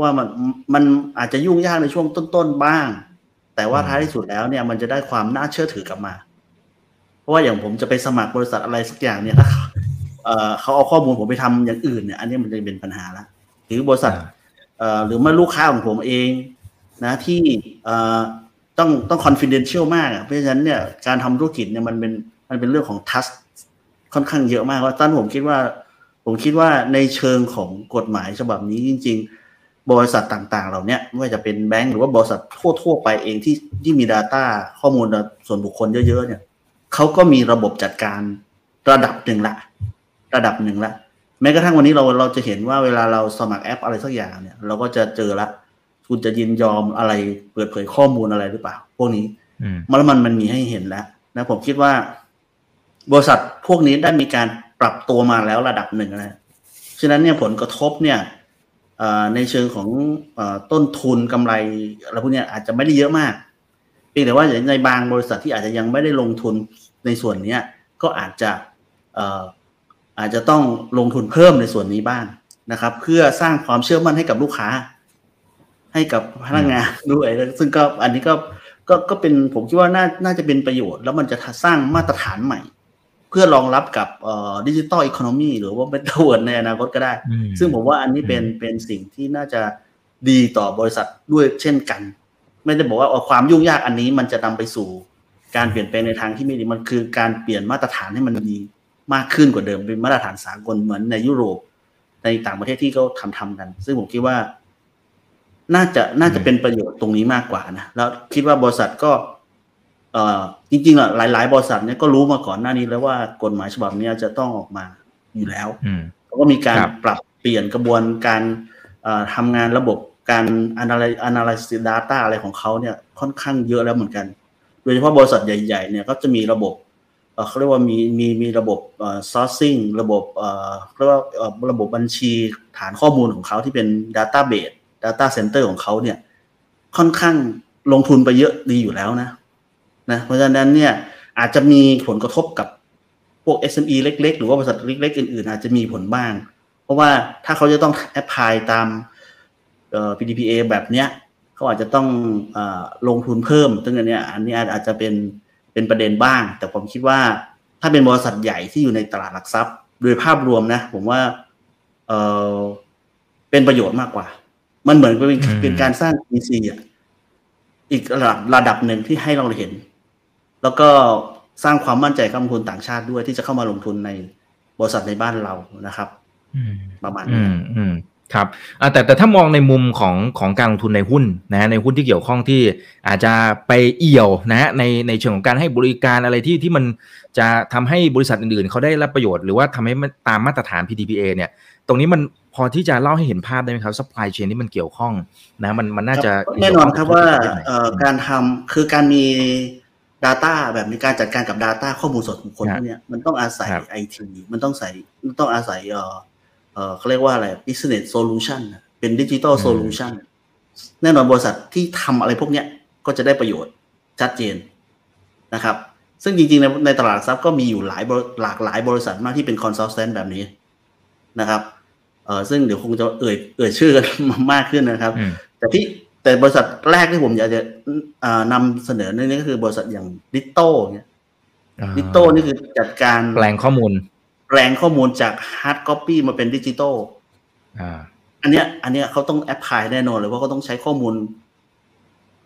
ว่ามันมันอาจจะยุ่งยากในช่วงต้นๆบ้าง แต่ว่าท้ายที่สุดแล้วเนี่ยมันจะได้ความน่าเชื่อถือกลับมา เพราะว่าอย่างผมจะไปสมัครบริษัทอะไรสักอย่างเนี่ยถ้าเอ่อเขาเอาข้อมูลผมไปทำอย่างอื่นเนี่ย อันนี้มันจะเป็นปัญหาละหรือบริษัทอ่าเอ่อหรือเมื่อลูกค้าของผมเองนะที่เอ่อ ต้องต้อง confidential มากอะเพราะฉะนั้นเนี่ยการทำธุรกิจเนี่ยมันเป็นมันเป็นเรื่องของ trust ค่อนข้างเยอะมากว่าตั้นผมคิดว่า ผมคิดว่าในเชิงของกฎหมายฉบับนี้จริง ๆ บริษัทต่างๆ เหล่าเนี้ยไม่ว่าจะเป็นแบงก์หรือว่าบริษัททั่วๆไปเองที่ที่มี Data ข้อมูลส่วนบุคคลเยอะๆเนี่ยเขาก็มีระบบจัดการระดับหนึ่งละ ระดับหนึ่งละแม้กระทั่งวันนี้เราเราจะเห็นว่าเวลาเราสมัครแอปอะไรสักอย่างเนี่ย เราก็จะเจอละ คุณจะยินยอมอะไรเปิดเผยข้อมูลอะไรหรือเปล่า พวกนี้อืมมันมันมันมีให้เห็นแล้วนะผมคิดว่า บริษัทพวกนี้ได้มีการปรับตัวมาแล้วระดับหนึ่งนะฉะนั้นเนี่ยผลกระทบเนี่ยเอ่อในเชิงของเอ่อต้นทุนกำไรอะไรพวกเนี้ยอาจจะไม่ได้เยอะมากเพียงแต่ว่าในบางบริษัทที่อาจจะยังไม่ได้ลงทุนในส่วนเนี้ยก็อาจจะเอ่ออาจจะต้องลงทุนเพิ่มในส่วนนี้บ้างนะครับ เพื่อสร้างความเชื่อมั่นให้กับลูกค้า ให้กับพนักงานด้วยแล้วซึ่งก็อันนี้ก็ก็ก็เป็นผมคิดว่าน่าน่าจะเป็นประโยชน์ แล้วมันจะสร้างมาตรฐานใหม่ เพื่อรองรับกับเอ่อดิจิตอลอีโคโนมีหรือว่าเป็นตัวในอนาคตก็ได้อืมซึ่งผมว่าอันนี้เป็นอืมเป็นสิ่งที่น่าจะดีต่อบริษัทด้วยเช่นกัน ไม่ได้บอกว่าเอาความยุ่งยากอันนี้มันจะนำไปสู่การเปลี่ยนแปลงในทางที่ไม่ดีมันคือการเปลี่ยนมาตรฐานให้มันดีมากขึ้นกว่าเดิมเป็นมาตรฐานสากลเหมือนในยุโรปในต่างประเทศที่เขาทำทำกัน ซึ่งผมคิดว่า น่าจะน่าจะเป็นประโยชน์ตรงนี้มากกว่านะแล้วคิดว่าบริษัทก็ เอ่อจริงๆอะหลาย ๆ บริษัทเนี่ยก็รู้มาก่อนหน้านี้แล้วว่ากฎหมายฉบับเนี้ยจะต้องออกมาอยู่แล้วอืมเขาก็มีการครับปรับเปลี่ยนกระบวนการเอ่อทำงานระบบการ analyze analyze data อะไรของเขาเนี่ยค่อนข้างเยอะแล้วเหมือนกัน โดยเฉพาะบริษัทใหญ่ ๆ เนี่ยก็จะมีระบบเอ่อเขาเรียกว่ามีมีมีระบบเอ่อ sourcing ระบบเอ่อเรียกว่าเอ่อระบบบัญชีฐานข้อมูลของเขาที่เป็น database data center ของเขาเนี่ย ค่อนข้างลงทุนไปเยอะดีอยู่แล้วนะนะ เพราะฉะนั้นเนี่ยอาจจะมีผลกระทบกับพวก SME เล็ก ๆ หรือว่าบริษัทเล็ก ๆ อื่น ๆ อาจจะมีผลบ้าง เพราะว่าถ้าเขาจะต้องแอพพลายตาม PDPA แบบเนี้ยเขาอาจจะต้องอลงทุนเพิ่มซึ่งอันเนี้ยอันนี้อาจจะเป็นเป็นประเด็นบ้าง แต่ผมคิดว่าถ้าเป็นบริษัทใหญ่ที่อยู่ในตลาดหลักทรัพย์ โดยภาพรวมนะ ผมว่าเเป็นประโยชน์มากกว่า มันเหมือนเป็นอืมเป็นการสร้าง PC อะอีกระดับระดับหนึ่งที่ให้เราเห็น แล้วก็สร้างความมั่นใจกับนักลงทุนต่างชาติด้วยที่จะเข้ามาลงทุนในบริษัทในบ้านเรานะครับอืมประมาณอืนี้มอืมครับอ่าแต่แต่ถ้ามองในมุมของของการลงทุนในหุ้นนะฮะในหุ้นที่เกี่ยวข้องที่อาจจะไปเอี่ยวนะฮะในในเชิงของการให้บริการอะไรที่ที่มันจะทำให้บริษัทอื่นๆเขาได้รับประโยชน์หรือว่าทำให้มันตามมาตรฐาน PDPA เนี่ย ตรงนี้มัน พอที่จะเล่าให้เห็นภาพได้ไหมครับ supply chain ที่มันเกี่ยวข้องนะมันมันน่าจะแน่นอนครับว่าเกี่ยวข้องกับเอ่อการทำคือการมี Data แบบในการจัดการกับ Data ข้อมูลส่วนบุคคลครับพวกเนี้ยมันต้องอาศัยครับไอทีมันต้องใส่มันต้องอาศัยเออเออเขาเรียกว่าอะไร business solution น่ะเป็นดิจิ t a l อืม solution แน่นอนบริษัทที่ทำอะไรพวกเนี้ยก็จะได้ประโยชน์ชัดเจนนะครับ ซึ่งจริงๆในในตลาดหลักทรัพย์ก็มีอยู่หลายบริหลากหลายบริษัทมากที่เป็น consultant แบบนี้นะครับ เออซึ่งเดี๋ยวคงจะเอ่ยเอ่ยชื่อกันมากขึ้นนะครับอืมแต่ที่แต่บริษัทแรกที่ผมอยากจะอ่านำเสนอในนี้ก็คือบริษัทอย่างDitto เนี่ยอ่า Ditto นี่คือจัดการแปลงข้อมูล แปลงข้อมูลจากฮาร์ดค p ปี้มาเป็นดิจิตอลอ่าอันเนี้ย อันเนี้ยเขาต้อง apply แน่นอนเลยว่าเขาต้องใช้ข้อมูล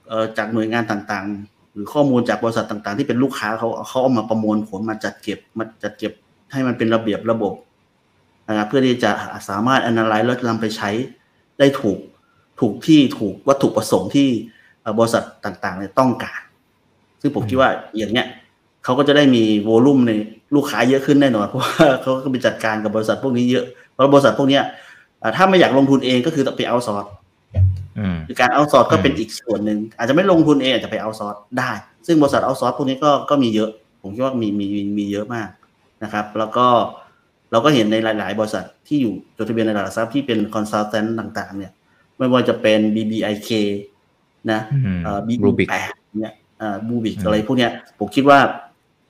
เอ่อจากหน่วยงานต่างๆ หรือข้อมูลจากบริษัทต่างๆ ที่เป็นลูกค้าเขาเขาเอามาประมวลผลมาจัดเก็บมาจัดเก็บให้มันเป็นระเบียบระบบ นะครับเพื่อที่จะสามารถ analyze แล้วนำไปใช้ได้ถูกถูกที่ถูกวัตถุประสงค์ที่เอ่อบริษัทต่างๆเนี่ยต้องการ ซึ่งผมคิดว่าอย่างเนี้ยเขาก็จะได้มี volume ในลูกค้าเยอะขึ้นแน่นอนเพราะว่าเขาก็ไปจัดการกับบริษัทพวกนี้เยอะเพราะบริษัทพวกเนี้ยอ่าถ้าไม่อยากลงทุนเองก็คือต้องไป outsource อืมคือการ outsource ก็เป็นอืมอีกส่วนหนึ่งอาจจะไม่ลงทุนเองอาจจะไป outsource ได้ ซึ่งบริษัท outsource พวกนี้ก็ก็มีเยอะ ผมคิดว่ามีมีมีมีเยอะมากนะครับ แล้วก็ เราก็เห็นในหลาย ๆ บริษัทที่อยู่จดทะเบียนในตลาดหลักทรัพย์ที่เป็น consultant ต่าง ๆ เนี่ย ไม่ว่าจะเป็น BBIK นะอืมเอ่อ Bluebik แปดเนี่ยเอ่อ Bluebik อืมอะไรพวกเนี้ยผมคิดว่า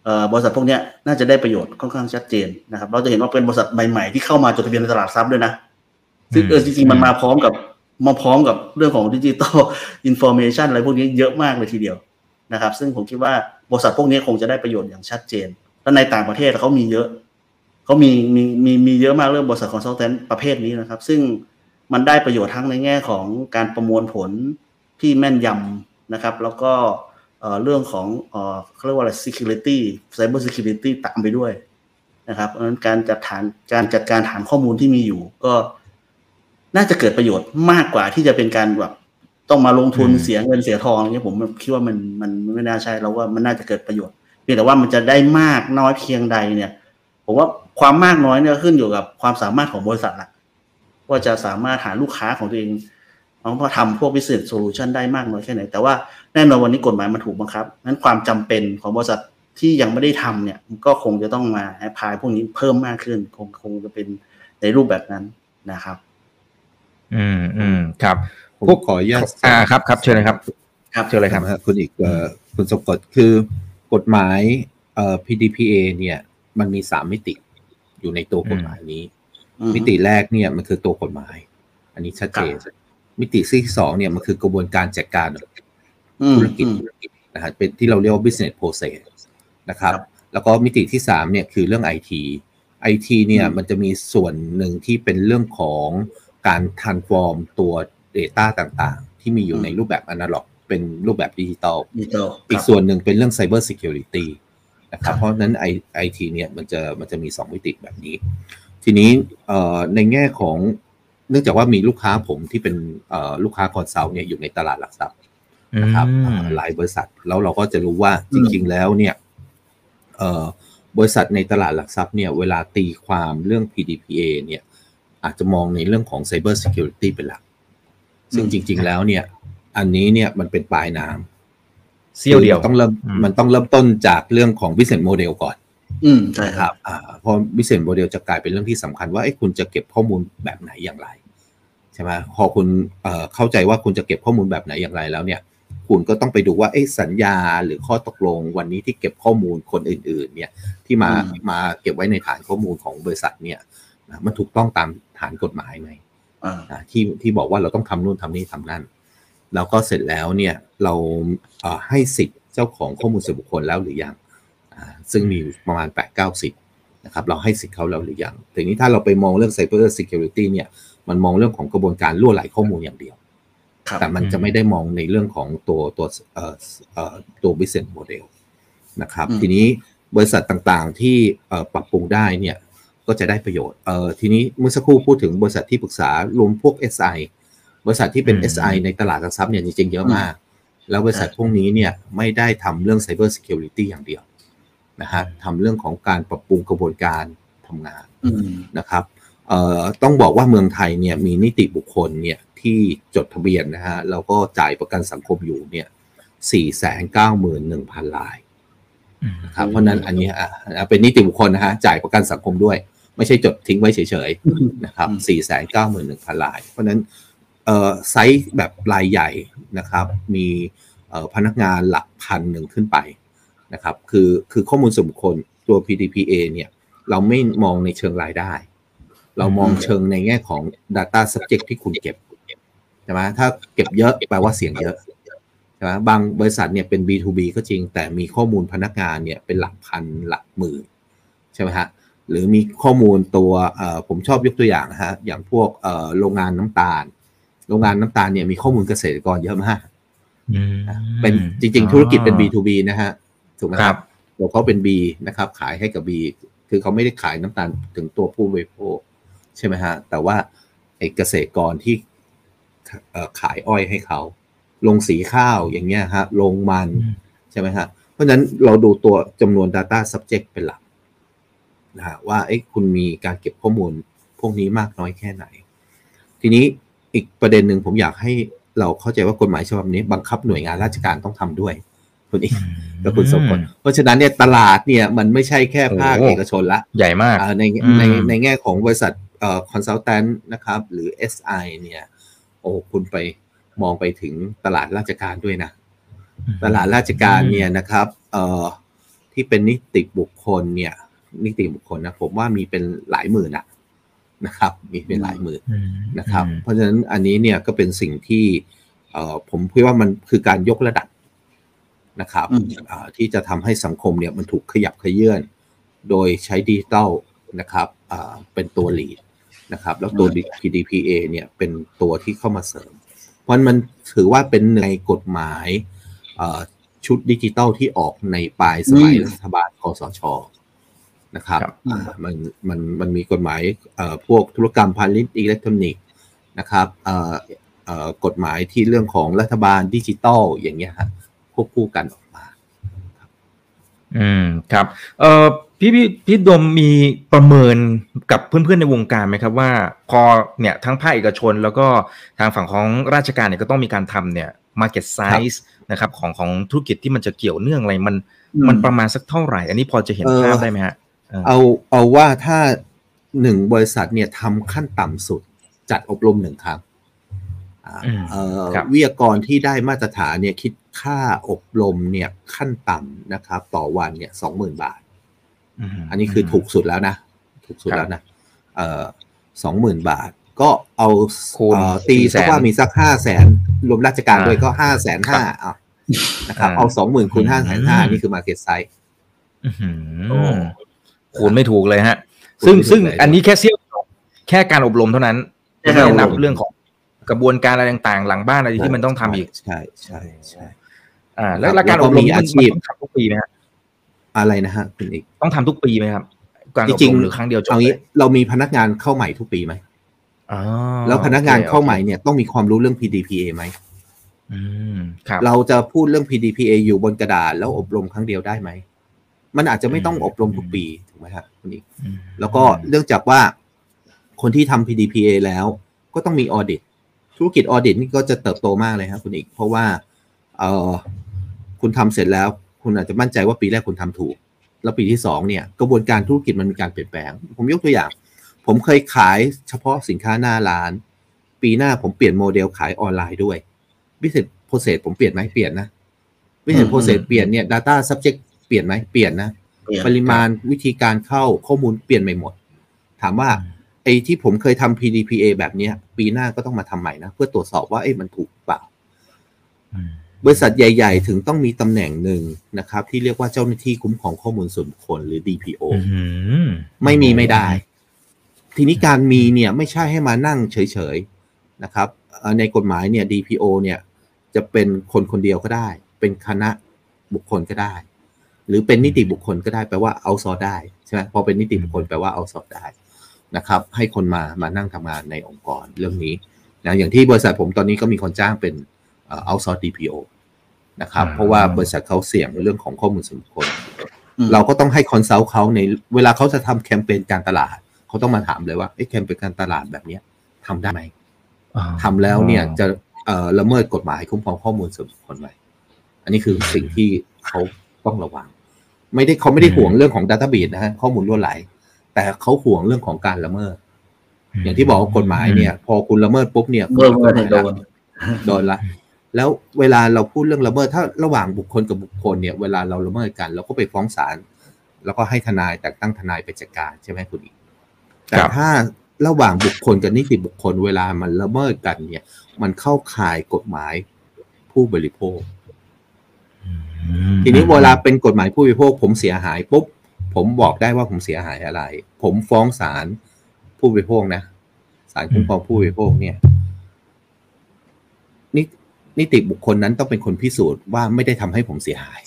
เอ่อบริษัทพวกเนี้ยน่าจะได้ประโยชน์ค่อนข้างชัดเจนนะครับ เราจะเห็นว่าเป็นบริษัทใหม่ ๆ ที่เข้ามาจดทะเบียนในตลาดทรัพย์ด้วยนะซึ่งเออจริงๆมันมาพร้อมกับมาพร้อมกับเรื่องของ digital information อะไรพวกนี้เยอะมากเลยทีเดียวนะครับ ซึ่งผมคิดว่าบริษัทพวกนี้คงจะได้ประโยชน์อย่างชัดเจน แล้วในต่างประเทศเขามีเยอะ เขามีมีมีมีเยอะมากเรื่องบริษัท consultant ประเภทนี้นะครับ ซึ่งมันได้ประโยชน์ทั้งในแง่ของการประมวลผลที่แม่นยำนะครับ แล้วก็เอ่อเรื่องของเอ่อเขาเรียกว่าอะไร security cyber security ตามไปด้วยนะครับเพราะฉะนั้นการจัดฐานการจัดการฐานข้อมูลที่มีอยู่ ก็น่าจะเกิดประโยชน์มากกว่าที่จะเป็นการแบบต้องมาลงทุนอืมเสียเงินเสียทองอย่างเงี้ยผมคิดว่ามันมันมันไม่น่าใช่เราว่ามันน่าจะเกิดประโยชน์เพียงแต่ว่ามันจะได้มากน้อยเพียงใดเนี่ย ผมว่า ความมากน้อยเนี่ยขึ้นอยู่กับความสามารถของบริษัทละว่าจะสามารถหาลูกค้าของตัวเองเอาพอทำพวก business solution ได้มากน้อยแค่ไหน แต่ว่าแน่นอนวันนี้กฎหมายมันถูกบังคับนั้นความจำเป็นของบริษัทที่ยังไม่ได้ทำเนี่ยก็คงจะต้องมาแอพพลายพวกนี้เพิ่มมากขึ้น คงคงจะเป็นในรูปแบบนั้นนะครับ อืมอืมครับผมพวกขออนุญาตอ่าครับครับเชิญเลยครับ ครับเชิญเลยครับนะฮะคุณอีกเอ่อคุณสมกดคือกฎหมายเอ่อ PDPA เนี่ย มันมีสามมิติ อยู่ในตัวกฎหมายนี้อืมิติแรกเนี่ยมันคือตัวกฎหมาย อันนี้ชัดเจน มิติที่สองเนี่ยมันคือกระบวนการจัดการอืมธุรกิจอืมธุรกิจนะฮะเป็นที่เราเรียกว่า business process นะครับครับแล้วก็มิติที่สามเนี่ยคือเรื่อง IT IT เนี่ยอืมมันจะมีส่วนหนึ่งที่เป็นเรื่องของการ transform ตัว Data ต่างๆ ที่มีอยู่ในรูปแบบอนาล็อก เป็นรูปแบบดิจิตอลดิจิตอลอีกส่วนหนึ่งเป็นเรื่อง Cyber Security นะคครัรับบเพราะฉะนั้น I- IT เนี่ยมันจะมันจะมี 2 มิติแบบนี้ ทีนี้เอ่อในแง่ของเนื่องจากว่ามีลูกค้าผมที่เป็นเอ่อลูกค้า consult เนี่ยอยู่ในตลาดหลักทรัพย์นะครับอืมอ่าหลายบริษัทแล้วเราก็จะรู้ว่าจริง ๆ แล้วเนี่ยเอ่อบริษัทในตลาดหลักทรัพย์เนี่ยเวลาตีความเรื่อง PDPA เนี่ยอาจจะมองในเรื่องของ Cyber Security เป็นหลัก ซึ่งจริง ๆ แล้วเนี่ยอันนี้เนี่ยมันเป็นปลายน้ำ เสี้ยวเดียวคือต้องเริ่มอืมมันต้องเริ่มต้นจากเรื่องของ business model ก่อน อืมใช่นะคครับรับอ่าเพราะ business model จะกลายเป็นเรื่องที่สำคัญว่าเอ้คุณจะเก็บข้อมูลแบบไหนอย่างไรใช่ไหมพอคุณเอ่อเข้าใจว่าคุณจะเก็บข้อมูลแบบไหนอย่างไรแล้วเนี่ย คุณก็ต้องไปดูว่าเอ้สัญญาหรือข้อตกลงวันนี้ที่เก็บข้อมูลคนอื่น ๆ เนี่ยที่มามาเก็บไว้ในฐานข้อมูลของบริษัทเนี่ยนะมันถูกต้องตามฐานกฎหมายไหมอ่านะที่ที่บอกว่าเราต้องทำนู่นทำนี่ทำนั่น แล้วก็เสร็จแล้วเนี่ยเราเอ่อให้สิทธิ์เจ้าของข้อมูลส่วนบุคคลแล้วหรือยังอ่าซึ่งมีประมาณ 8 9 0นะครับเราให้สิทธิ์เขาแล้วหรือยังทีนี้ถ้าเราไปมองเรื่อง Cyber Security เนี่ยมันมองเรื่องของกระบวนการล่วไหลข้อมูลอย่างเดียวครับแต่มันจะไม่ได้มองในเรื่องของตัวตัวเอ่อเอ่อตัว business model นะครับอืมทีนี้บริษัทต่างๆที่เอ่อปรับปรุงได้เนี่ยก็จะได้ประโยชน์เอ่อทีนี้เมื่อสักครู่พูดถึงบริษัทที่ปรึกษารวมพวก SI บริษัทที่เป็นอืม SI ในตลาดหลักทรัพย์เนี่ยจริงๆเยอะมาก แล้วบริษัทใช่พวกนี้เนี่ยไม่ได้ทำเรื่อง Cyber Security อย่างเดียวนะฮะทำเรื่องของการปรับปรุงกระบวนการทำงานอืมนะครับเอ่อต้องบอกว่าเมืองไทยเนี่ยมีนิติบุคคลเนี่ยที่จดทะเบียนนะฮะแล้วก็จ่ายประกันสังคมอยู่เนี่ยสี่แสนเก้าหมื่นหนึ่งพันรายนะครับเพราะฉะนั้นอันเนี้ยอะอะเป็นนิติบุคคลนะฮะจ่ายประกันสังคมด้วย ไม่ใช่จดทิ้งไว้เฉยๆนะครับสี่แสนเก้าหมื่นหนึ่งพันลาย เพราะฉะนั้นเอ่อ ไซส์แบบรายใหญ่นะครับ มีพนักงานหลักพันหนึ่งขึ้นไปนะครับ คือคือข้อมูลส่วนบุคคลตัว PDPA เนี่ยเราไม่มองในเชิงรายได้ เรามองเชิงในแง่ของ Data Subject ที่คุณเก็บใช่ไหมถ้าเก็บเยอะแปลว่าเสียงเยอะใช่ไหมบางบริษัทเนี่ยเป็น B2B ก็จริงแต่มีข้อมูลพนักงานเนี่ยเป็นหลักพันหลักหมื่นใช่ไหมฮะหรือมีข้อมูลตัวผมชอบยกตัวอย่างนะฮะอย่างพวกโรงงานน้ำตาล โรงงานน้ำตาลเนี่ยมีข้อมูลเกษตรกรเยอะมากเป็นจริง ๆ ธุรกิจเป็น B2B นะฮะถูกไหมคครัรับบตัวเขาเป็น B นะครับ ขายให้กับ B คือเขาไม่ได้ขายน้ำตาลถึงตัวผู้บริโภคใช่ไหมฮะ แต่ว่าไอ้เกษตรกรที่เอ่อขายอ้อยให้เขา ลงสีข้าวอย่างเงี้ยฮะ ลงมันอืมใช่ไหมฮะ เพราะฉะนั้นเราดูตัวจำนวน Data Subject เป็นหลักนะฮะว่าเอ้คุณมีการเก็บข้อมูลพวกนี้มากน้อยแค่ไหน ทีนี้ อีกประเด็นหนึ่งผมอยากให้เราเข้าใจว่ากฎหมายฉบับนี้ บังคับหน่วยงานราชการต้องทำด้วยคุณอีกกับคุณสมพลเพราะฉะนั้นเนี่ยตลาดเนี่ยมันไม่ใช่แค่ภาคโอ้เอกชนละใหญ่มากอ่าในอืมในในแง่ของบริษัทเอ่อคอนซัลแทนนะครับ หรือ SI เนี่ยโอ้คุณไปมองไปถึงตลาดราชการด้วยนะ ตลาดราชการเนี่ยนะครับเอ่อที่เป็นนิติบุคคลเนี่ยนิติบุคคลนะผมว่ามีเป็นหลายหมื่นอะ นะครับ มีเป็นหลายหมื่นอืมนะครับอืมเพราะฉะนั้นอันนี้เนี่ยก็เป็นสิ่งที่เอ่อผมคิดว่ามันคือการยกระดับนะครับอืมอ่าที่จะทำให้สังคมเนี่ยมันถูกขยับเขยื้อนโดยใช้ดิจิตอลนะครับอ่าเป็นตัว lead นะครับ แล้วตัว PDPA เนี่ยเป็นตัวที่เข้ามาเสริม เพราะมันถือว่าเป็นในกฎหมายเอ่อชุดดิจิตอลที่ออกในปลายสมัยอืมรัฐบาลคสช นะครับครับอ่ามันมันมันมีกฎหมายเอ่อพวกธุรกรรมพาณิชย์อิเล็กทรอนิกส์นะครับเอ่อเอ่อกฎหมายที่เรื่องของรัฐบาลดิจิตอลอย่างเงี้ยฮะควบคู่กันออกมาอืมครับเอ่อพี่พี่พี่ดมมีประเมินกับเพื่อนๆในวงการไหมครับว่า พอเนี่ยทั้งภาคเอกชนแล้วก็ทางฝั่งของราชการเนี่ยก็ต้องมีการทำเนี่ย market size นะครับของของธุรกิจที่มันจะเกี่ยวเนื่องอะไรมันมันประมาณสักเท่าไหร่ อันนี้พอจะเห็นเอ่อภาพได้ไหมฮะ เออเอาเอาว่าถ้าหนึ่งบริษัทเนี่ยทำขั้นต่ำสุด จัดอบรมหนึ่งครั้งอ่าอืมเอ่อครับวิทยากรที่ได้มาตรฐานเนี่ยคิดค่าอบรมเนี่ยขั้นต่ำนะครับ ต่อวันเนี่ยสองหมื่นบาทมอันนี้คือถูกสุดแล้วนะ ถูกสุดครับแล้วนะเอ่อสองหมื่นบาท ก็เอาคูณเอ่อตี400,000สักว่ามีสักห้าแสนรวมราชการอ่าด้วยก็ห้าแสนห้าอะนะครับอ่าเอาสองหมื่นคูณอืห้ามแสนห้านี่คือ market size อื้อหือโอ้ คูณไม่ถูกเลยฮะคูณซึ่งไม่ถูกซึ่งเลยอันนี้แค่เสี้ยวแค่การอบรมเท่านั้นแค่ไม่การอบรมได้นับเรื่องของกระบวนการอะไรต่างๆ หลังบ้านอะไรที่มันต้องทำอีก ใช่ใช่ใช่อ่า แล้วครับแล้วการอบรมแล้วก็มีนี่มันอาชีพมันต้องทำทุกปีไหมฮะอะไรนะฮะคุณอีกต้องทำทุกปีไหมครับการอบจริรงมๆหรือครั้งเดียวจบเอาเลงี้ยเรามีพนักงานเข้าใหม่ทุกปีไหมอ๋อแล้วพนักงานโอคเข้าใหม่เนี่ยต้องมีความรู้เรื่อง PDPA ไหมอืมครับเราจะพูดเรื่อง PDPA อยู่บนกระดาษแล้วอบรมครั้งเดียวได้ไหม มันอาจจะไม่ต้องอบรมทุกปีถูกไหมครับคุณอีกอืมแล้วก็เนื่องจากว่าคนที่ทำ PDPA แล้วก็ต้องมีออดิตธุรกิจออดิตนี่ก็จะเติบโตมากเลยครับคุณอีก เพราะว่าเออคุณทำเสร็จแล้ว คุณอาจจะมั่นใจว่าปีแรกคุณทำถูก แล้วปีที่สองเนี่ยกระบวนการธุรกิจมันมีการเปลี่ยนแปลง ผมยกตัวอย่าง ผมเคยขายเฉพาะสินค้าหน้าร้าน ปีหน้าผมเปลี่ยนโมเดลขายออนไลน์ด้วยวิธี process ผมเปลี่ยนไหมเปลี่ยนนะวิธี process เปลี่ยนเนี่ย Data Subject เปลี่ยนไหมเปลี่ยนนะเปลี่ยนปริมาณวิธีการเก็บข้อมูลเปลี่ยนไปหมด ถามว่าไอ้ที่ผมเคยทำ PDPA แบบเนี้ยปีหน้าก็ต้องมาทำใหม่นะ เพื่อตรวจสอบว่าเอ้มันถูกเปล่าอืมบริษัทใหญ่ ๆ ถึงต้องมีตำแหน่งหนึ่งนะครับ ที่เรียกว่าเจ้าหน้าที่คุ้มครองข้อมูลส่วนบุคคลหรือ DPO อืมไม่มีไม่ได้ ทีนี้การมีเนี่ยไม่ใช่ให้มานั่งเฉยๆนะครับเอ่อในกฎหมายเนี่ย DPO เนี่ยจะเป็นคนคนเดียวก็ได้ เป็นคณะบุคคลก็ได้ หรือเป็นนิติบุคคลก็ได้แปลว่าเอาซอได้ใช่ไหมพอเป็นนิติบุคคลแปลว่าเอาซอได้นะครับ ให้คนมามานั่งทำงานในองค์กรเรื่องนี้นะอย่างที่บริษัทผมตอนนี้ก็มีคนจ้างเป็นเอาซอร์ DPO นะครับอ่าเพราะว่าบริษัทเขาเสี่ยงเรื่องของข้อมูลส่วนบุคคลอืมเราก็ต้องให้คอนซัลท์เขาในเวลาเขาจะทำแคมเปญการตลาดเขาต้องมาถามเลยว่าเอ้แคมเปญการตลาดแบบเนี้ยทำได้ไหมอ่าทำแล้วเนี่ยจะเอ่อละเมิดกฎหมายคุ้มครองข้อมูลส่วนบุคคลไหมอันนี้คือสิ่งที่เขาต้องระวัง ไม่ได้เขาไม่ได้ห่วงเรื่องของ Database นะฮะข้อมูลรั่วไหล แต่เขาห่วงเรื่องของการละเมิดอย่างที่บอกว่ากฎหมายเนี่ย พอคุณละเมิดปุ๊บเนี่ยเมื่อเมื่อโดนโดนละแล้วเวลาเราพูดเรื่องละเมิดถ้าระหว่างบุคคลกับบุคคลเนี่ยเวลาเราละเมิดกัน เราก็ไปฟ้องศาลแล้วก็ให้ทนายแต่งตั้งทนายไปจัดการใช่ไหมคุณอีกแต่ครับถ้าระหว่างบุคคลกับนิติบุคคลเวลามันละเมิดกันเนี่ย มันเข้าข่ายกฎหมายผู้บริโภค ทีนี้เวลาเป็นกฎหมายผู้บริโภค ผมเสียหายปุ๊บผมบอกได้ว่าผมเสียหายอะไร ผมฟ้องศาลผู้บริโภคนะศาลคุ้มครองผู้บริโภคเนี่ยนินิติบุคคลนั้นต้องเป็นคนพิสูจน์ว่าไม่ได้ทำให้ผมเสียหาย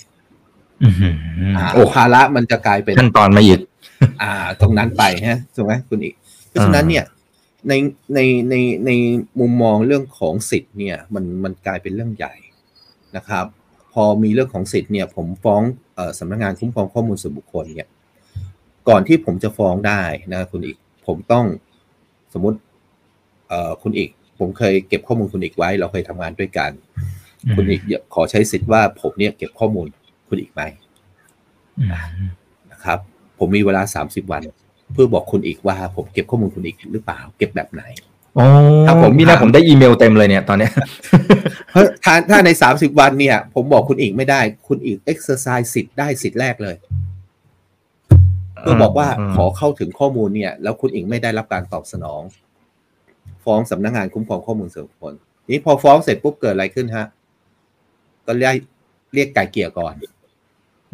อืมอืมอ่าโอ้ภาระมันจะกลายเป็นขั้นตอนมาอีกอ่า ตรงนั้นไปฮะถูกไหมคุณอีก เพราะฉะนั้นเนี่ย ในในในในมุมมองเรื่องของสิทธิ์เนี่ย มันมันกลายเป็นเรื่องใหญ่นะครับ พอมีเรื่องของสิทธิ์เนี่ยผมฟ้องเอ่อสำนักงานคุ้มครองข้อมูลส่วนบุคคลเนี่ยก่อนที่ผมจะฟ้องได้นะคุณอีก ผมต้องสมมติเอ่อคุณอีก ผมเคยเก็บข้อมูลคุณอีกไว้ เราเคยทำงานด้วยกัน คุณอีกขอใช้สิทธิ์ว่าผมเนี่ยเก็บข้อมูลคุณอีกไหมอืมนะครับ ผมมีเวลา30วัน เพื่อบอกคุณอีกว่า ผมเก็บข้อมูลคุณอีกหรือเปล่า เก็บแบบไหน โอ้ถ้าผมมีนะผมได้อีเมลเต็มเลยเนี่ยตอนเนี้ยเพราะถ้าถ้าใน30วันเนี่ย ผมบอกคุณอีกไม่ได้ คุณอีก exercise สิทธิ์ได้สิทธิ์แรกเลยเพื่อบอกว่าขอเข้าถึงข้อมูลเนี่ย แล้วคุณอีกไม่ได้รับการตอบสนอง ฟ้องสำนักงานคุ้มครองข้อมูลส่วนบุคคลนี้พอฟ้องเสร็จปุ๊บเกิดอะไรขึ้นฮะ ก็เรียกเรียกไก่เกลี่ยก่อน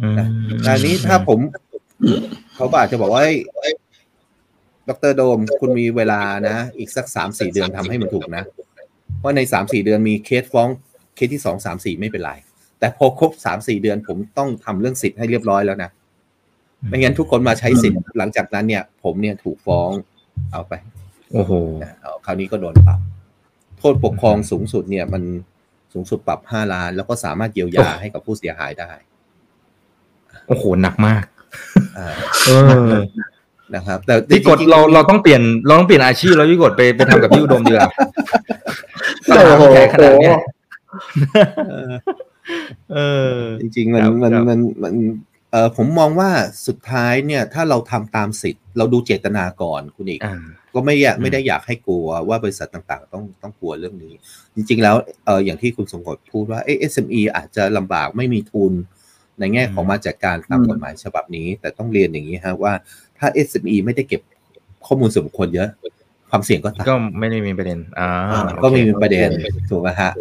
อืมแต่อันนี้ถ้าผม เขาก็อาจจะบอกว่าเฮ้ย ดรโดมคุณมีเวลานะ อีกสักสามสี่เดือนทำให้มันถูกนะ เพราะในสามสี่เดือนมีเคสฟ้องเคสที่สองสามสี่ไม่เป็นไร แต่พอครบสามสี่เดือนผมต้องทำเรื่องสิทธิ์ให้เรียบร้อยแล้วนะไม่งั้นทุกคนมาใช้สิทธิ์หลังจากนั้นเนี่ย ผมเนี่ยถูกฟ้องเอาไป โอ้โหนะเอาคราวนี้ก็โดนปรับ โทษปกครองสูงสุดเนี่ย มันสูงสุดปรับห้าล้าน แล้วก็สามารถเยียวยาให้กับผู้เสียหายได้ โอ้โหหนักมากอ่าเออ นะครับ แต่พี่กดจงๆเราเราต้องเปลี่ยนเราต้องเปลี่ยนอาชีพแล้วพี่กดไปไปทำกับพี่อุดมดีกว่าปัญหาโอ้โหมันใหญ่ขนาดเนี้ยเออเออจริงๆมันครับมันครับมันมันเออผมมองว่าสุดท้ายเนี่ย ถ้าเราทำตามสิทธิ์เราดูเจตนาก่อนคุณอีกอ่าก็ไม่อยากอืมไม่ได้อยากให้กลัวว่าบริษัทต่างๆ ต้องต้องกลัวเรื่องนี้ จริง ๆ แล้วเอออย่างที่คุณสมกดพูดว่าเออ SME อาจจะลำบากไม่มีทุนในแง่ของมาจัดการตามอืมกฎหมายฉบับนี้ แต่ต้องเรียนอย่างนี้ฮะว่า ถ้า SME ไม่ได้เก็บข้อมูลส่วนบุคคลเยอะ ความเสี่ยงก็ต่ำก็ไม่ได้มีประเด็นอ่าก็ไม่มีโอคประเด็นถูกไหมฮะ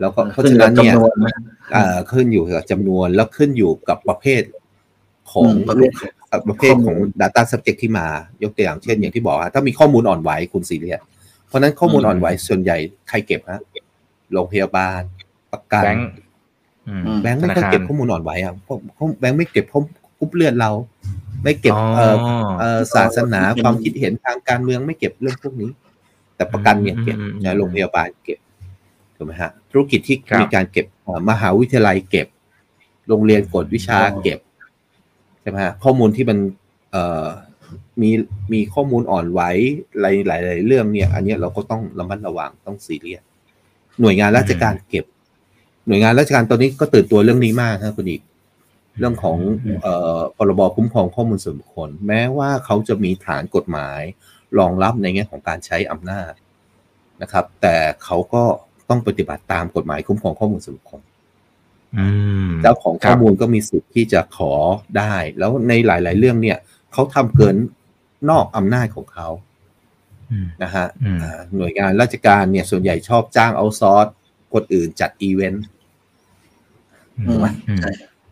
แล้วก็เพราะขึ้นฉะกันั้บนเนี่ยจำนวนนะอ่าขึ้นอยู่กับจำนวนแล้วขึ้นอยู่กับประเภทของอืมประเภทเอ่อประเภทของ Data Subject ที่มายกตัวอย่างเช่น อย่างที่บอกว่าถ้ามีข้อมูลอ่อนไหวคุณซีเรียสเพราะฉะนั้นข้อมูลอ่อนไหวส่วนใหญ่ใครเก็บฮะโรงพยาบาลประกันแบงค์อืมแบงค์ไม่ธนาก็คารเก็บข้อมูลอ่อนไหวอะเพราะเพราะแบงค์ไม่เก็บข้อกรุ๊ปเลือดเรา ไม่เก็บอ๋อเอ่อเอ่อศาสนาความคิดเห็นทางการเมืองไม่เก็บเรื่องพวกนี้ แต่ประกันเนี่ยเก็บอืมอืมนะโรงพยาบาลเก็บถูกไหมฮะธุรกิจที่ครับมีการเก็บเอ่อมหาวิทยาลัยเก็บ โรงเรียนกฎวิชาเก็บใช่ไหมฮะข้อมูลที่มันเอ่อมีมีข้อมูลอ่อนไหวหลายหลายหลายเรื่องเนี่ย อันเนี้ยเราก็ต้องระมัดระวังต้องซีเรียสหน่วยงานราชการเก็บ หน่วยงานราชการตอนนี้ก็ตื่นตัวเรื่องนี้มากนะคุณอีก เรื่องของเอ่อพรบคุ้มครองข้อมูลส่วนบุคคล แม้ว่าเขาจะมีฐานกฎหมายรองรับในแง่ของการใช้อำนาจนะครับ แต่เขาก็ต้องปฏิบัติตามกฎหมายคุ้มครองข้อมูลส่วนบุคคลอืมเจ้าของครัข้อบมูลก็มีสิทธิ์ที่จะขอได้ แล้วในหลาย ๆ เรื่องเนี่ยเขาทำเกินนอกอำนาจของเขาอืมนะฮะอืมอ่าหน่วยงานราชการเนี่ย ส่วนใหญ่ชอบจ้างเอาซอร์สคนอื่นจัดอีเวนต์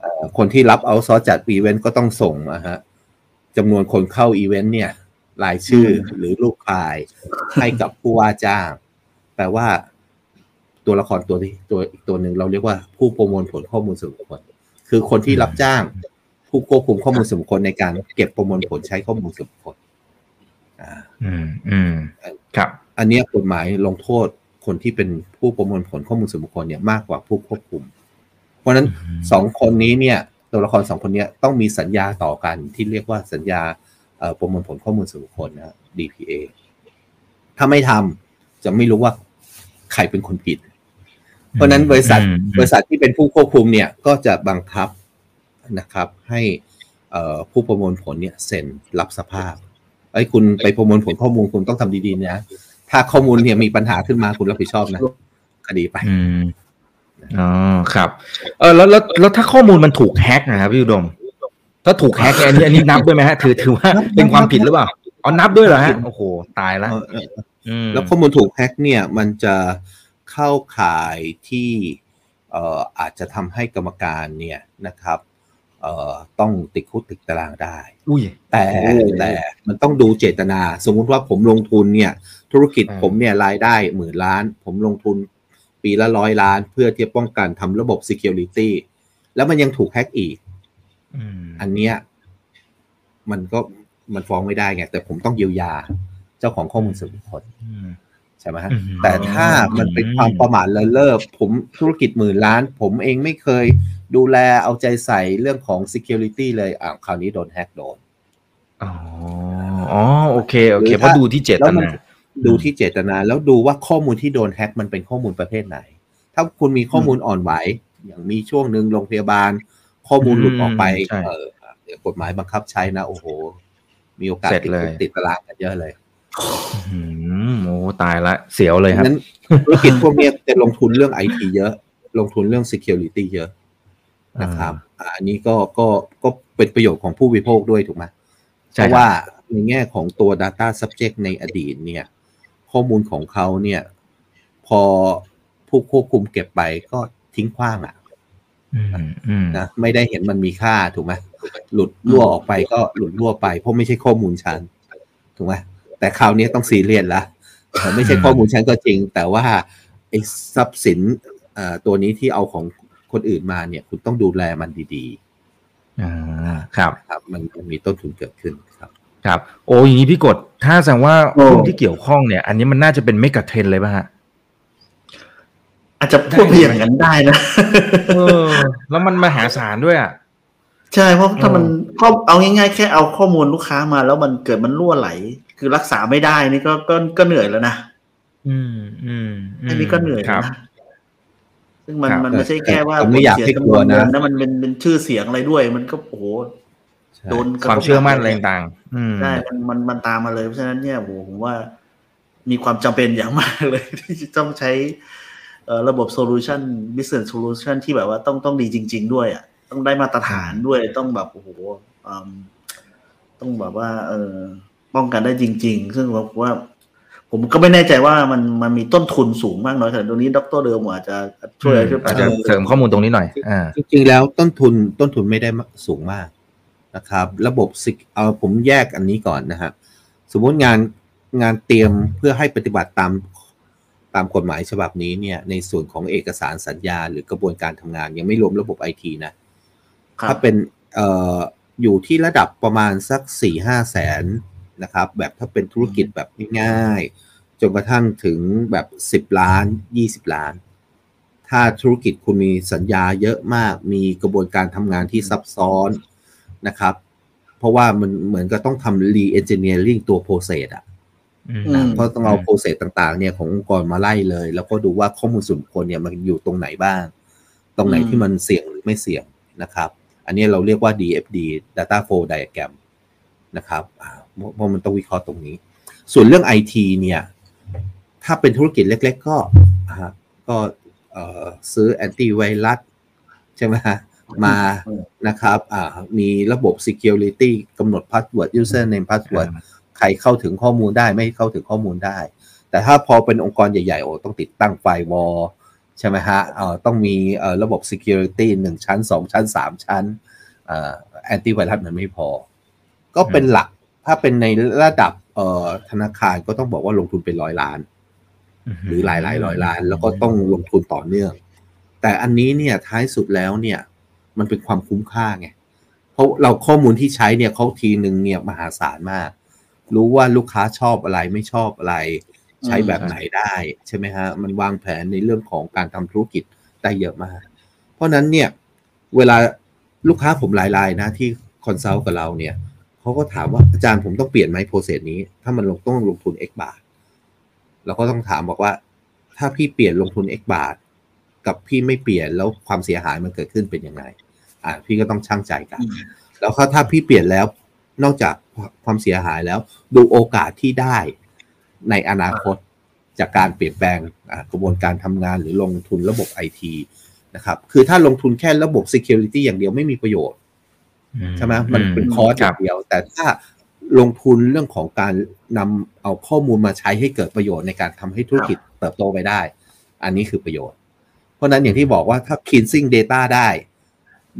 อืมอืมใช่เอ่อคนที่รับ outsource จัดอีเวนต์ก็ต้องส่งนะฮะจำนวนคนเข้าอีเวนต์เนี่ยรายชื่อหรือลูกค้าให้กับผู้ว่าจ้าง แปลว่าตัวละครตัวที่ตัวอีกตัวหนึ่งเราเรียกว่าผู้ประมวลผลข้อมูลส่วนบุคคลคือคนที่รับจ้าง ผู้ควบคุมข้อมูลส่วนบุคคลในการเก็บประมวลผลใช้ข้อมูลส่วนบุคคลอ่า อืมอืมครับ อันเนี้ยกฎหมายลงโทษคนที่เป็นผู้ประมวลผลข้อมูลส่วนบุคคลเนี่ยมากกว่าผู้ควบคุม เพราะฉะนั้นอืมสองคนนี้เนี่ยตัวละครสองคนเนี้ยต้องมีสัญญาต่อกันที่เรียกว่าสัญญาเอ่อประมวลผลข้อมูลส่วนบุคคลนะ DPA ถ้าไม่ทำจะไม่รู้ว่าใครเป็นคนผิด เพราะฉะนั้นบริษัทอืมบริษัทที่เป็นผู้ควบคุมเนี่ยก็จะบังคับนะครับ ให้เอ่อผู้ประมวลผลเนี่ยเซ็นรับสภาพไอ้ยคุณไปประมวลผลข้อมูลคุณต้องทำดีๆนะถ้าข้อมูลเนี่ยมีปัญหาขึ้นมาคุณรับผิดชอบนะคดีไป อืมอ๋อครับเออแล้วแล้วแล้วถ้าข้อมูลมันถูกแฮ็กนะครับพี่อุดม ถ้าถูกแฮ็กเนี่ยอันนี้อันนี้นับด้วยไหมฮะถือถือว่านับเป็นความผิดหรือเปล่าอ๋อนับด้วยเหรอนัฮะบโอ้โหตายแล้วเออเอออืมแล้วข้อมูลถูกแฮ็กเนี่ย มันจะเข้าข่ายที่เอ่ออาจจะทำให้กรรมการเนี่ยนะครับเอ่อต้องติดคุกติดตารางได้อุ้ยแต่โอ้แต่มันต้องดูเจตนา สมมุติว่าผมลงทุนเนี่ย ธุรกิจอ่าผมเนี่ยรายได้หมื่นล้าน ผมลงทุน ปีละร้อยล้าน เพื่อที่จะป้องกันทำระบบ Security แล้วมันยังถูกแฮ็กอีกอืมอันเนี้ยมันก็มันฟ้องไม่ได้ไง แต่ผมต้องเยียวยาเจ้าของข้อมูลส่วนบุคคลอืมใช่ไหมฮะอืมแต่ถ้ามันเป็นความประมาทเลินเล่อผมธุรกิจหมื่นล้าน ผมเองไม่เคยดูแลเอาใจใส่เรื่องของ Security เลยอ่าคราวนี้โดนแฮ็กโดนอ๋ออ๋อโอเค โอเคหรือเพราะถ้าดูที่เจตแล้วมันนา ดูที่เจตนา แล้วดูว่าข้อมูลที่โดนแฮ็กมันเป็นข้อมูลประเภทไหน ถ้าคุณมีข้อมูลอ่อนไหว อย่างมีช่วงหนึ่งโรงพยาบาล ข้อมูลหลุดออกไปอืมใช่เออเดี๋ยวกฎหมายบังคับใช้นะ โอ้โห มีโอกาสเสร็จติดเลยคุกติดตารางกันเยอะเลยอืมโอ้ตายละเสียวเลยครับนั้นธุรกิจพวกเนี้ยจะลงทุนเรื่องไอทีเยอะ ลงทุนเรื่อง Security เยอะนะครับอ่าอันนี้ก็ก็ก็เป็นประโยชน์ของผู้บริโภคด้วยถูกไหมใช่เพราะครับว่าในแง่ของตัว Data Subject ในอดีตเนี่ย ข้อมูลของเขาเนี่ย พอผู้ควบคุมเก็บไปก็ทิ้งขว้างอะอืมอืมนะไม่ได้เห็นมันมีค่าถูกไหมหลุดรั่วออกไปก็หลุดรั่วไป เพราะไม่ใช่ข้อมูลฉันถูกไหมแต่คราวนี้ต้องซีเรียสละเออไม่ใช่ข้อมูลฉันก็จริง แต่ว่าไอ้ทรัพย์สินเอ่อตัวนี้ที่เอาของคนอื่นมาเนี่ย คุณต้องดูแลมันดีอ่าครับๆครับมันมันมีต้นทุนเกิดขึ้นครับ ครับ โอ้อย่างนี้พี่กดถ้าแสดงว่าโอ้หุ้นที่เกี่ยวข้องเนี่ย อันนี้มันน่าจะเป็นเมกะเทรนเลยป่ะฮะอาจจะพูดไปอย่างนั้นได้นะเออแล้วมันมหาศาลด้วยอะใช่เพราะถ้ามันเออก็เอาง่ายๆ แค่เอาข้อมูลลูกค้ามา แล้วมันเกิดมันรั่วไหล คือรักษาไม่ได้นี่ก็ก็ก็เหนื่อยแล้วนะอืมอืมมอันนี้ก็เหนื่อยคแล้รัวบนะซึ่งมันครับมันไม่ใช่แค่ว่าแต่ไม่อยากผลให้เสีกลัวนะจำวเงินะมันเป็นเป็นชื่อเสียงอะไรด้วย มันก็โอ้โหใช่ โดนกระทบความเชื่อมั่นหอะไรกเลยต่างๆอืมใช่มันมันมันตามมาเลยเพราะฉะนั้นเนี่ยโหผมว่ามีความจำเป็นอย่างมากเลยที่จะต้องใช้เอ่อระบบโซลูชัน business solution ที่แบบว่าต้องต้องดีจริง ๆ ด้วยอะต้องได้มาตรฐานด้วยต้องแบบโอ้โหอืมต้องแบบว่า เออป้องกันได้จริง ๆ ซึ่งผมว่า ผมก็ไม่แน่ใจว่ามันมันมีต้นทุนสูงมากน้อยขนาดตรงนี้ดรเดิมอาจจะช่วยอืมช่วยอาจจะเสริมข้อมูลตรงนี้หน่อยอ่าจริงๆแล้วต้นทุนต้นทุนไม่ได้สูงมาก นะครับ ระบบ Sec- เอาผมแยกอันนี้ก่อนนะฮะสมมติงานงานเตรียมเพื่อให้ปฏิบัติตามตามกฎหมายฉบับนี้เนี่ยในส่วนของเอกสารสัญญา หรือกระบวนการทำงาน ยังไม่รวมระบบไอทีนะครัถ้าบเป็นเอ่ออยู่ที่ระดับประมาณสักสี่ห้าแสนนะครับ แบบถ้าเป็นธุรกิจแบบง่ายๆจนกระทั่งถึงแบบสิบล้านยี่สิบล้าน ถ้าธุรกิจคุณมีสัญญาเยอะมากมีกระบวนการทำงานที่ซับซ้อน นะครับ เพราะว่ามันเหมือนก็ต้องทำ re-engineering ตัว process อะอืมอืมเพราะต้องเอา process ต่างๆ เนี่ยขององค์กรมาไล่เลย แล้วก็ดูว่าข้อมูลส่วนบุคคลเนี่ยมันอยู่ตรงไหนบ้าง ตรงไหนอืมที่มันเสี่ยงหรือไม่เสี่ยงนะครับ อันนี้เราเรียกว่า DFD Data Flow Diagram นะครับอ่าเพราะเพราะมันต้องวิเคราะห์ตรงนี้ ส่วนเรื่อง IT เนี่ย ถ้าเป็นธุรกิจเล็ก ๆ ก็อ่าก็เอ่อซื้อแอนตี้ไวรัสใช่ไหมฮะ มาอืมนะครับอ่ามีระบบ Security กำหนด Password Username Password ใครเข้าถึงข้อมูลได้ไม่เข้าถึงข้อมูลได้ แต่ถ้าพอเป็นองค์กรใหญ่ๆโอ้ต้องติดตั้งไฟวอลใช่ไหมฮะเอ่อต้องมีเอ่อระบบ Security หนึ่งชั้นสองชั้นสามชั้นแอนตี้ไวรัสมันไม่พอ ก็เป็นหลักถ้าเป็นในระดับเอ่อธนาคารก็ต้องบอกว่าลงทุนเป็นร้อยล้าน หรือหลายหลายร้อยล้าน แล้วก็ต้องลงทุนต่อเนื่อง แต่อันนี้เนี่ยท้ายสุดแล้วเนี่ย มันเป็นความคุ้มค่าไงเพราะเราข้อมูลที่ใช้เนี่ยเขาทีหนึ่งเนี่ยมหาศาลมาก รู้ว่าลูกค้าชอบอะไรไม่ชอบอะไร ใช้แบบไหนได้ใช่ไหมฮะมันวางแผนในเรื่องของการทำธุรกิจได้เยอะมาก เพราะฉะนั้นเนี่ยเวลาลูกค้าผมหลายรายนะที่ consult กับเราเนี่ยเขาก็ถามว่าอาจารย์ผมต้องเปลี่ยนไหม process นี้ ถ้ามันลงต้องลงทุน X บาทเราก็ต้องถามบอกว่า ถ้าพี่เปลี่ยนลงทุน X บาท กับพี่ไม่เปลี่ยนแล้วความเสียหายมันเกิดขึ้นเป็นยังไง อ่าพี่ก็ต้องช่างใจกันอืมแล้วก็ถ้าพี่เปลี่ยนแล้วนอกจากความเสียหายแล้ว ดูโอกาสที่ได้ในอนาคตจากการเปลี่ยนแปลงอ่ากระบวนการทำงานหรือลงทุนระบบไอทีนะครับ คือถ้าลงทุนแค่ระบบ Security อย่างเดียวไม่มีประโยชน์ใช่ไหมมันเป็นคอร์สอย่างเดียว แต่ถ้าลงทุนเรื่องของการนำเอาข้อมูลมาใช้ให้เกิดประโยชน์ในการทำให้ธุรกิจเติบโตไปได้ อันนี้คือประโยชน์ เพราะฉะนั้นอย่างที่บอกว่าถ้า cleansing data ได้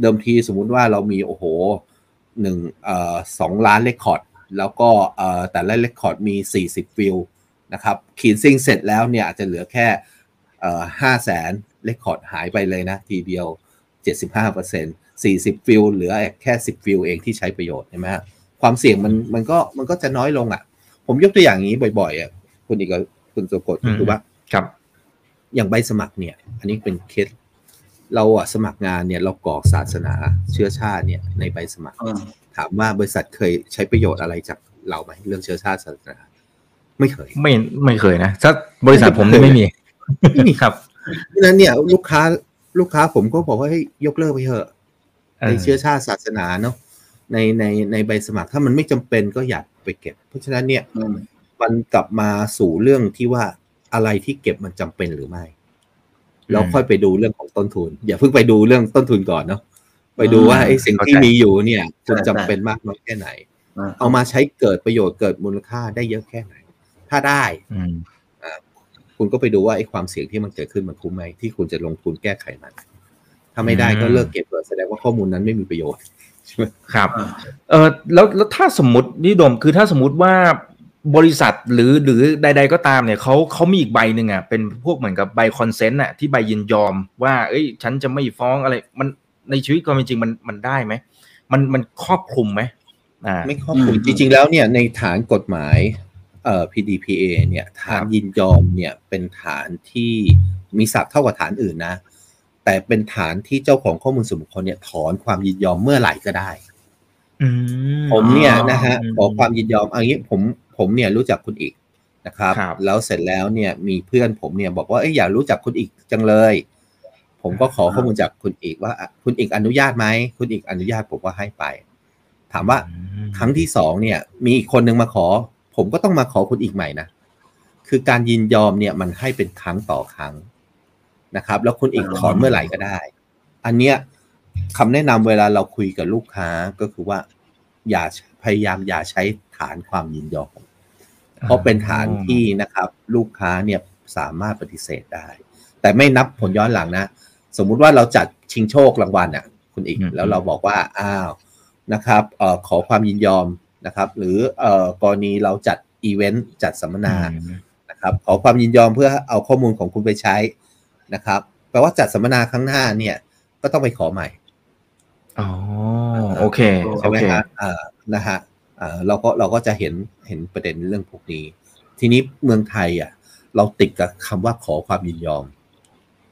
เดิมทีสมมุติว่าเรามีโอ้โหหนึ่งเอ่อสองล้าน record แล้วก็เอ่อแต่ละ record มี 40 field นะครับ cleansing เสร็จแล้วเนี่ยอาจจะเหลือแค่เอ่อห้าแสน record หายไปเลยนะ ทีเดียว 75% 40 field เหลือแค่ 10 ฟิลเองที่ใช้ประโยชน์ใช่ไหมฮะความเสี่ยงมันมันก็มันก็จะน้อยลงอะ ผมยกตัวอย่างนี้บ่อยๆอะคุณอีกกับคุณสุกดอืมคือว่าครับ อย่างใบสมัครเนี่ย อันนี้เป็นเคส เราอะสมัครงานเนี่ยเรากรอกศาสนาเชื้อชาติเนี่ยในใบสมัครอืมถามว่าบริษัทเคยใช้ประโยชน์อะไรจากเราไหมเรื่องเชื้อชาติศาสนาไม่เคย ไม่ไม่เคยนะถ้าบริษัทผมนี่ไม่มีไม่มีครับเพราะฉะนั้นเนี่ย ลูกค้าลูกค้าผมก็บอกว่าให้ยยกเลิกไปเถอะเออในเชื้อชาติศาสนาเนาะในในในใบสมัครถ้ามันไม่จำเป็นก็อย่าไปเก็บ เพราะฉะนั้นเนี่ยอืมมันกลับมาสู่เรื่องที่ว่าอะไรที่เก็บมันจำเป็นหรือไม่ แล้วค่อยไปดูเรื่องของต้นทุน อย่าเพิ่งไปดูเรื่องต้นทุนก่อนเนาะไปดูว่าไอ้สิ่งที่มีอยู่เนี่ยคุณจำเป็นมากน้อยแค่ไหนอ่าเอามาใช้เกิดประโยชน์เกิดมูลค่าได้เยอะแค่ไหน ถ้าได้อืมคุณก็ไปดูว่าไอ้ความเสี่ยงที่มันเกิดขึ้นมันคุ้มไหมที่คุณจะลงทุนแก้ไขมัน ถ้าไม่ได้ก็เลิกเก็บเลยแสดงว่าข้อมูลนั้นไม่มีประโยชน์ใช่ไหมครับอ่าเออแล้วแล้วถ้าสมมตินี่ดมคือถ้าสมมติว่า บริษัทหรือหรือใด ๆ ก็ตามเนี่ยเขาเขามีอีกใบหนึ่งอะเป็นพวกเหมือนกับใบ consent อะที่ใบยินยอมว่า เอ้ย ฉันจะไม่ฟ้องอะไร มันในชีวิตความเป็นจริงมันมันได้ไหมมันมันครอบคลุมไหมอ่าไม่ครอบคลุมอืมจริง ๆ แล้วเนี่ยในฐานกฎหมายเอ่อ PDPA เนี่ยฐานครับยินยอมเนี่ยเป็นฐานที่มีศักดิ์เท่ากับฐานอื่นนะ แต่เป็นฐานที่เจ้าของข้อมูลส่วนบุคคลเนี่ยถอนความยินยอมเมื่อไหร่ก็ได้อืมผมเนี่ยนะฮะอืมขอความยินยอมเอันนี้ผมผมเนี่ยรู้จักคุณอีกนะครับครับแล้วเสร็จแล้วเนี่ยมีเพื่อนผมเนี่ยบอกว่าเอ้ยอยากรู้จักคุณอีกจังเลย ผมก็ขอข้อมูลจากคุณอีกว่าอะคุณอีกอนุญาตไหมคุณอีกอนุญาตผมก็ให้ไป ถามว่าอืมครั้งที่สองเนี่ย มีอีกคนนึงมาขอ ผมก็ต้องมาขอคุณอีกใหม่นะคือการยินยอมเนี่ยมันให้เป็นครั้งต่อครั้งนะครับ แล้วคุณอีกอ๋อถอนเมื่อไหร่ก็ได้ อันเนี้ยคำแนะนำเวลาเราคุยกับลูกค้าก็คือว่า อย่าพยายามอย่าใช้ฐานความยินยอมเพราะเป็นฐานที่นะครับ ลูกค้าเนี่ยสามารถปฏิเสธได้ แต่ไม่นับผลย้อนหลังนะ สมมุติว่าเราจัดชิงโชครางวัลอะ คุณอีกอืมแล้วเราบอกว่าอ้าวนะครับเอ่อขอความยินยอมนะครับ หรือเอ่อกรณีเราจัดอีเวนต์จัดสัมมนาอืมนะครับขอความยินยอมเพื่อเอาข้อมูลของคุณไปใช้นะครับแปลว่าจัดสัมมนาครั้งหน้าเนี่ย ก็ต้องไปขอใหม่อ๋อ โอเคใช่โอไหมเคฮะอ่านะฮะอ่าเราก็เราก็จะเห็นเห็นประเด็นเรื่องพวกนี้ ทีนี้เมืองไทยอะ เราติดกับคำว่าขอความยินยอม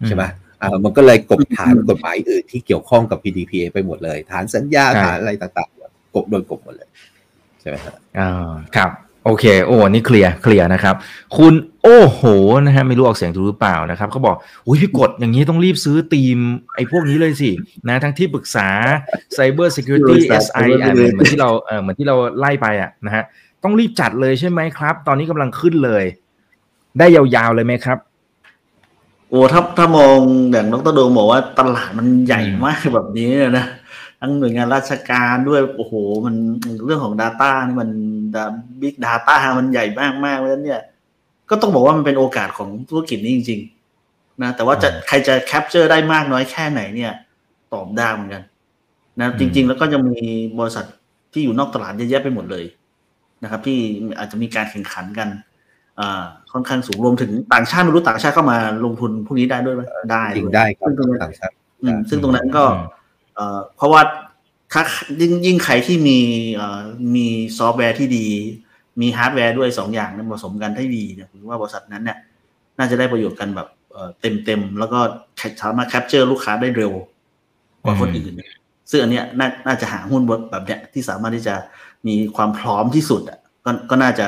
ใช่ไหมอ่ามันก็เลยกบฐานกฎหมายอื่นที่เกี่ยวข้องกับ PDPA ไปหมดเลย ฐานสัญญาใช่ฐานอะไรต่างๆกบโดนกบหมดเลย ใช่ไหมครับอ่าครับ โอเค โอ้นี่เคลียร์เคลียร์นะครับ คุณโอ้โหนะฮะไม่รู้ออกเสียงถูกหรือเปล่านะครับเขาบอกอุ้ยพี่กดอย่างนี้ต้องรีบซื้อทีมไอ้พวกนี้เลยสินะทั้งที่ปรึกษา Cyber Security บริษัท SI อะเหมือนเหมือนที่เราเออเหมือนที่เราไล่ไปอะนะฮะต้องรีบจัดเลยใช่ไหมครับ ตอนนี้กำลังขึ้นเลย ได้ยาวๆเลยไหมครับโอ้ถ้าถ้ามองอย่างดรโดมบอกว่าตลาดมันใหญ่มากแบบนี้เนี่ยนะ ทั้งหน่วยงานราชการด้วยโอ้โห มันเรื่องของ Data นี่มันบิ๊กดาต้ามันใหญ่มากมากๆเพราะฉะนั้นเนี่ย ก็ต้องบอกว่ามันเป็นโอกาสของธุรกิจนี้จริง ๆ นะ แต่ว่าจะใครจะแคปเจอร์ได้มากน้อยแค่ไหนเนี่ย ตอบได้เหมือนกัน นะอืมจริง ๆ แล้วก็จะมีบริษัทที่อยู่นอกตลาดเยอะแยะไปหมดเลยนะครับ ที่อาจจะมีการแข่งขันกันอ่าค่อนข้างสูงรวมถึงต่างชาติไม่รู้ต่างชาติเข้ามาลงทุนพวกนี้ได้ด้วยไหมได้จริงได้ครับซึ่งตรงนั้นต่างชาติอืมซึ่งตรงนั้นก็อืม เอ่อเพราะว่าถ้ายิ่งยิ่งใครที่มีเอ่อมีซอฟต์แวร์ที่ดี มีฮาร์ดแวร์ด้วยสองอย่างเนี่ยผสมกันให้ดีเนี่ยผมว่าบริษัทนั้นเนี่ยน่าจะได้ประโยชน์กันแบบเต็มเต็มๆแล้วก็สามารถ capture ลูกค้าได้เร็วกว่าคนอื่นเนี่ยซึ่งอันเนี้ยน่าน่าจะหาหุ้นแบบเนี้ยที่สามารถที่จะมีความพร้อมที่สุดอะก็ก็น่าจะ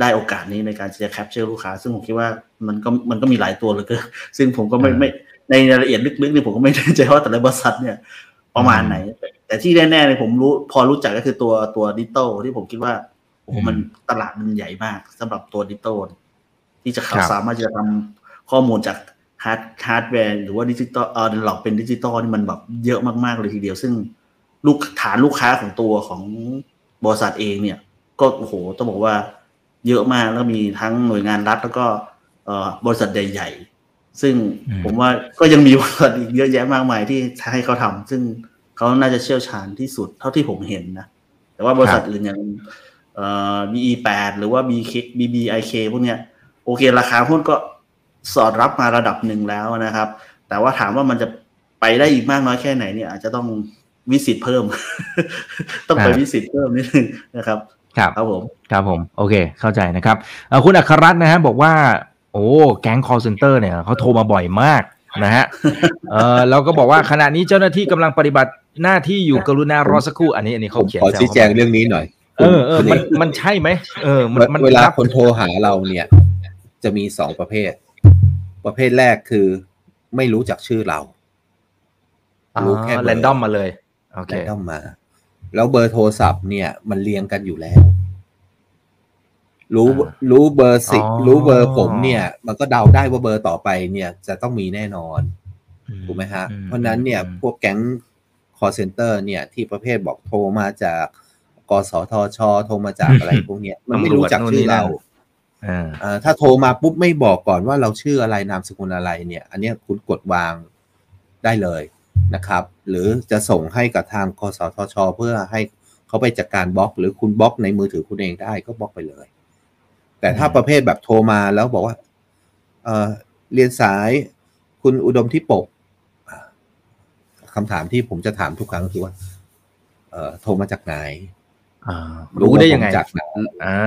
ได้โอกาสนี้ในการที่จะ capture ลูกค้า ซึ่งผมคิดว่ามันก็มันก็มีหลายตัวเลยก็ซึ่งผมก็ไม่อืมไม่ ในรายละเอียดลึกๆเนี่ยผมก็ไม่แน่ใจว่าแต่ละบริษัทเนี่ยประมาณไหนแต่แต่ที่แน่ๆเลยผมรู้พอรู้จักก็คือตัวตัวดิจิตอลที่ผมคิดว่าโอ้โหมันตลาดมันใหญ่มากสำหรับตัวดิจิตอลที่จะครับสามารถจะทำข้อมูลจากฮาร์ดฮาร์ดแวร์หรือว่าดิจิตอลเออหลอกเป็นดิจิตอลนี่มันแบบเยอะมากๆเลยทีเดียว ซึ่งลูกฐานลูกค้าของตัวของบริษัทเองเนี่ย ก็โอ้โหต้องบอกว่าเยอะมากแล้วมีทั้งหน่วยงานรัฐแล้วก็เอ่อบริษัทใหญ่ๆ ซึ่งอืมผมว่าก็ยังมีบริษัทอีกเยอะแยะมากมายที่ให้เขาทำซึ่งเขาน่าจะเชี่ยวชาญที่สุดเท่าที่ผมเห็นนะ แต่ว่าบริษัทอื่นอย่างเอ่อ BE8 หรือว่า BK BBIK พวกเนี้ยโอเค ราคาหุ้นก็สอดรับมาระดับหนึ่งแล้วนะครับ แต่ว่าถามว่ามันจะไปได้อีกมากน้อยแค่ไหนเนี่ย อาจจะต้องวิสิตเพิ่ม ต้องไปอ่าวิสิตเพิ่มนิดนึงนะครับ ครับ ครับผม ครับผม โอเค เข้าใจนะครับเอ่อคุณอัครรัตน์นะฮะบอกว่า โอ้แก๊ง call center เนี่ยเขาโทรมาบ่อยมากนะฮะเออเราก็บอกว่าขณะนี้เจ้าหน้าที่กำลังปฏิบัติหน้าที่อยู่กรุณารอสักครู่อันนี้อันนี้ผเขามเขียนขอซวชี้แจงข้ามาเรื่องนี้หน่อยเออเออคุณมันมันใช่ไหมเออมันมันเวลารับคนโทรหาเราเนี่ย จะมีสองประเภท ประเภทแรกคือไม่รู้จักชื่อเรารู้แค่เบอร์แรนดอมมาเลยโอเคแรนดอมมา แล้วเบอร์โทรศัพท์เนี่ย มันเรียงกันอยู่แล้ว รู้อ่ารู้เบอร์สิอ๋อรู้เบอร์ผมเนี่ย มันก็เดาได้ว่าเบอร์ต่อไปเนี่ยจะต้องมีแน่นอนถูกไหมฮะอืเพราะฉะนั้นเนี่ยอืมพวกแก๊ง call center เนี่ยที่ประเภทบอกโทรมาจากกสทช โทรมาจากอะไรพวกเนี้ยมันไม่รู้จักชื่อเราอ่าอ่าถ้าโทรมาปุ๊บไม่บอกก่อนว่าเราชื่ออะไรนามสกุลอะไรเนี่ย อันเนี้ยคุณกดวางได้เลยนะครับ หรือจะส่งให้กับทางกสทช เพื่อให้เขาไปจัดการบล็อก หรือคุณบล็อกในมือถือคุณเองได้ก็บล็อกไปเลย แต่ถ้าอืมประเภทแบบโทรมาแล้วบอกว่าเออเรียนสายคุณอุดมที่ปกอ่าคำถามที่ผมจะถามทุกครั้งคือว่า เอ่อโทรมาจากไหนอ่ารู้ได้ยังไงว่าผมจากไหนอ่า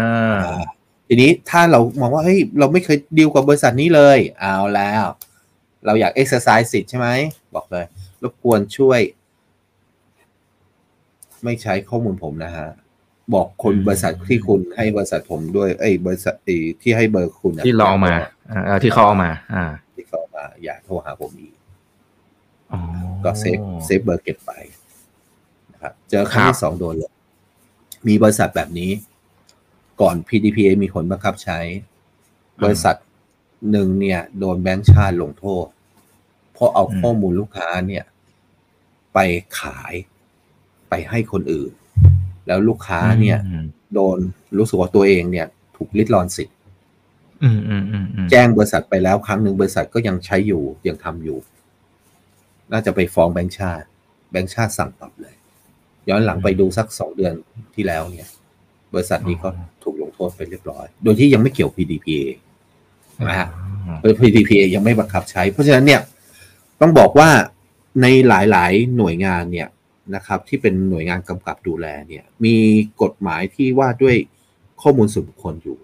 ทีนี้ถ้าเรามองว่าเฮ้ยเราไม่เคยดีลกับบริษัทนี้เลย เอาแล้ว เราอยาก exercise สิทธิ์ใช่ไหม บอกเลย รบกวนช่วย ไม่ใช้ข้อมูลผมนะฮะ บอกคนอืมบริษัทที่คุณให้บริษัทผมด้วยเอ้ยบริษัทไอ้ที่ให้เบอร์คุณอะที่ลองมาอ่าเออที่เขาเอามา อ่า ที่เขาเอามา อย่าโทรหาผมอีกอ๋อก็ save save เบอร์เก็บไปนะครับเจอครั้งครับที่สองโดนเลยมีบริษัทแบบนี้ ก่อน PDPA มีผลบังคับใช้ บริษัทหนึ่งเนี่ย โดนแบงก์ชาติลงโทษ เพราะเอาอืมข้อมูลลูกค้าเนี่ย ไปขายไปให้คนอื่น แล้วลูกค้าเนี่ยอืมโดนรู้สึกว่าตัวเองเนี่ย ถูกลิดรอนสิทธิ์อืมอืมอืมอืมแจ้งบริษัทไปแล้วครั้งหนึ่งบริษัทก็ยังใช้อยู่ยังทำอยู่ น่าจะไปฟ้องแบงก์ชาติ แบงก์ชาติสั่งปรับเลย ย้อนหลังไปดูสักสองเดือนที่แล้วเนี่ย บริษัทนี้ก็ถูกลงโทษไปเรียบร้อย โดยที่ยังไม่เกี่ยว PDPA นะฮะโดย PDPA ยังไม่บังคับใช้ เพราะฉะนั้นเนี่ย ต้องบอกว่าในหลายๆ หน่วยงานเนี่ย นะครับที่เป็นหน่วยงานกำกับดูแลเนี่ยมีกฎหมายที่ว่าด้วยข้อมูลส่วนบุคคลอยู่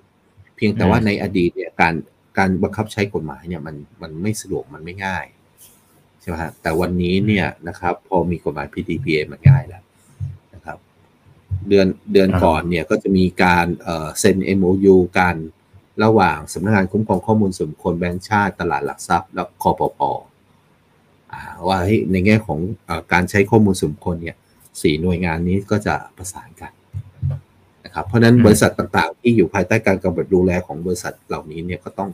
เพียงแต่ว่าอืมในอดีตเนี่ยการการบังคับใช้กฎหมายเนี่ยมันมันไม่สะดวกมันไม่ง่ายใช่ไหมฮะแต่วันนี้เนี่ยนะครับพอมีกฎหมาย PDPA มันง่ายแล้วนะครับ เดือนเดือนอ่าก่อนเนี่ยก็จะมีการเอ่อเซ็น MOU กันระหว่างสำนักงานคุ้มครองข้อมูลส่วนบุคคลแบงก์ชาติตลาดหลักทรัพย์ และคอปพอ่า ว่าเฮ้ยในแง่ของเออการใช้ข้อมูลส่วนบุคคลเนี่ยสี่หน่วยงานนี้ก็จะประสานกันนะครับเพราะฉะนั้นอืมบริษัทต่างๆ ที่อยู่ภายใต้การกำกับดูแลของบริษัทเหล่านี้เนี่ยก็ต้อง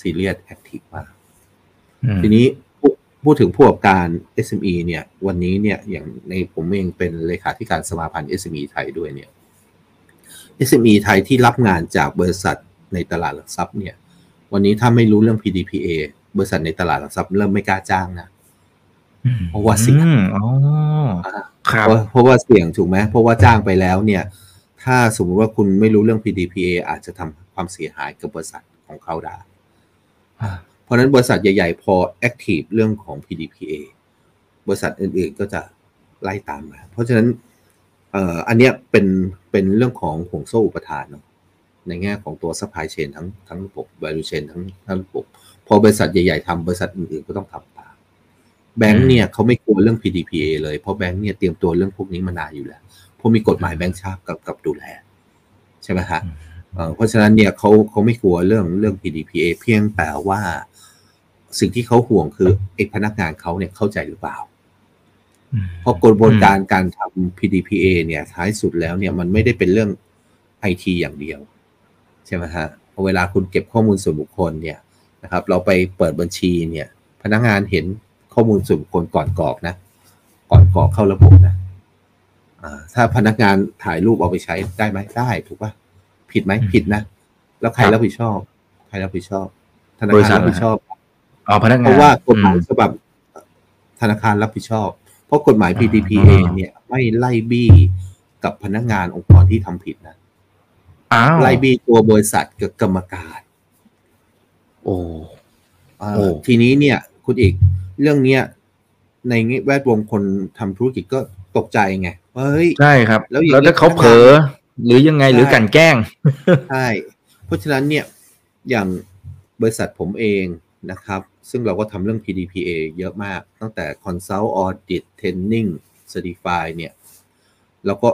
ซีเรียสแอคทีฟมากอืมทีนี้พูดพูดถึงผู้ประกอบการ SME เนี่ย วันนี้เนี่ยอย่างในผมเองเป็นเลขาธิการสมาพันธ์ SME ไทยด้วยเนี่ย SME ไทยที่รับงานจากบริษัทในตลาดหลักทรัพย์เนี่ย วันนี้ถ้าไม่รู้เรื่อง PDPA บริษัทในตลาดหลักทรัพย์เริ่มไม่กล้าจ้างนะเพราะว่าเสี่ยงอืมอ๋อครับเพราะเพราะว่าเสี่ยงถูกไหมเพราะว่าจ้างไปแล้วเนี่ย ถ้าสมมติว่าคุณไม่รู้เรื่อง PDPA อาจจะทำความเสียหายกับบริษัทของเขาได้เพราะฉะนั้นบริษัทใหญ่ ๆ พอแอคทีฟเรื่องของ PDPA บริษัทอื่นๆก็จะไล่ตามมาเพราะฉะนั้นเอ่ออันเนี้ยเป็นเป็นเรื่องของห่วงโซ่อุปทานเนาะ ในแง่ของตัว supply chain ทั้งทั้งระบบ value chain ทั้งทั้งระบบพอบริษัทใหญ่ๆทำบริษัทอื่นๆก็ต้องทำตามแบงค์เนี่ยเขาไม่กลัวเรื่อง PDPA เลยเพราะแบงค์เนี่ยเตรียมตัวเรื่องพวกนี้มานานอยู่แล้วเพราะมีกฎหมายแบงค์ชาติกับกับดูแลใช่ไหมฮะเอ่อเพราะฉะนั้นเนี่ยเขาเขาไม่กลัวเรื่องเรื่อง PDPA เพียงแต่ว่าสิ่งที่เขาห่วงคือไอ้พนักงานเขาเนี่ยเข้าใจหรือเปล่าอืมเพราะกระบวนการการทำ PDPA เนี่ยท้ายสุดแล้วเนี่ยมันไม่ได้เป็นเรื่องไอทีอย่างเดียว ใช่ไหมฮะพอเวลาคุณเก็บข้อมูลส่วนบุคคลเนี่ยนะครับ เราไปเปิดบัญชีเนี่ยพนักงานเห็นข้อมูลส่วนบุคคลก่อนกรอกนะ ก่อนกรอกเข้าระบบนะอ่าถ้าพนักงานถ่ายรูปเอาไปใช้ได้ไหมได้ถูกปะผิดไหมอืมผิดนะ แล้วใครครับรับผิดชอบ ใครรับผิดชอบ ธนาบริคาษัรทรับผิดชอบอ๋อพนักงานเพราะว่ากฎหมายอืฉบับธนาคารรับผิดชอบ เพราะกฎหมายอ่า PDPA เนี่ย ไม่ไล่บี้กับพนักงานองค์กรที่ทำผิดนะ อ้าวไล่บี้ตัวบริษัทกับกรรมการโอ้อ่าโอ้ทีนี้เนี่ย คุณอีกเรื่องเนี้ยในแวดวงคนทำธุรกิจก็ตกใจไงว่าเฮ้ยใช่ครับ แล้วอย่างแล้วถ้าเขาเผลอหรือยังไงใช่หรือกลันแกล้งใช่เพราะฉะนั้นเนี่ยอย่างบริษัทผมเองนะครับ ซึ่งเราก็ทำเรื่อง PDPA เยอะมากตั้งแต่ Consult Audit Training Certify เนี่ย แล้วก็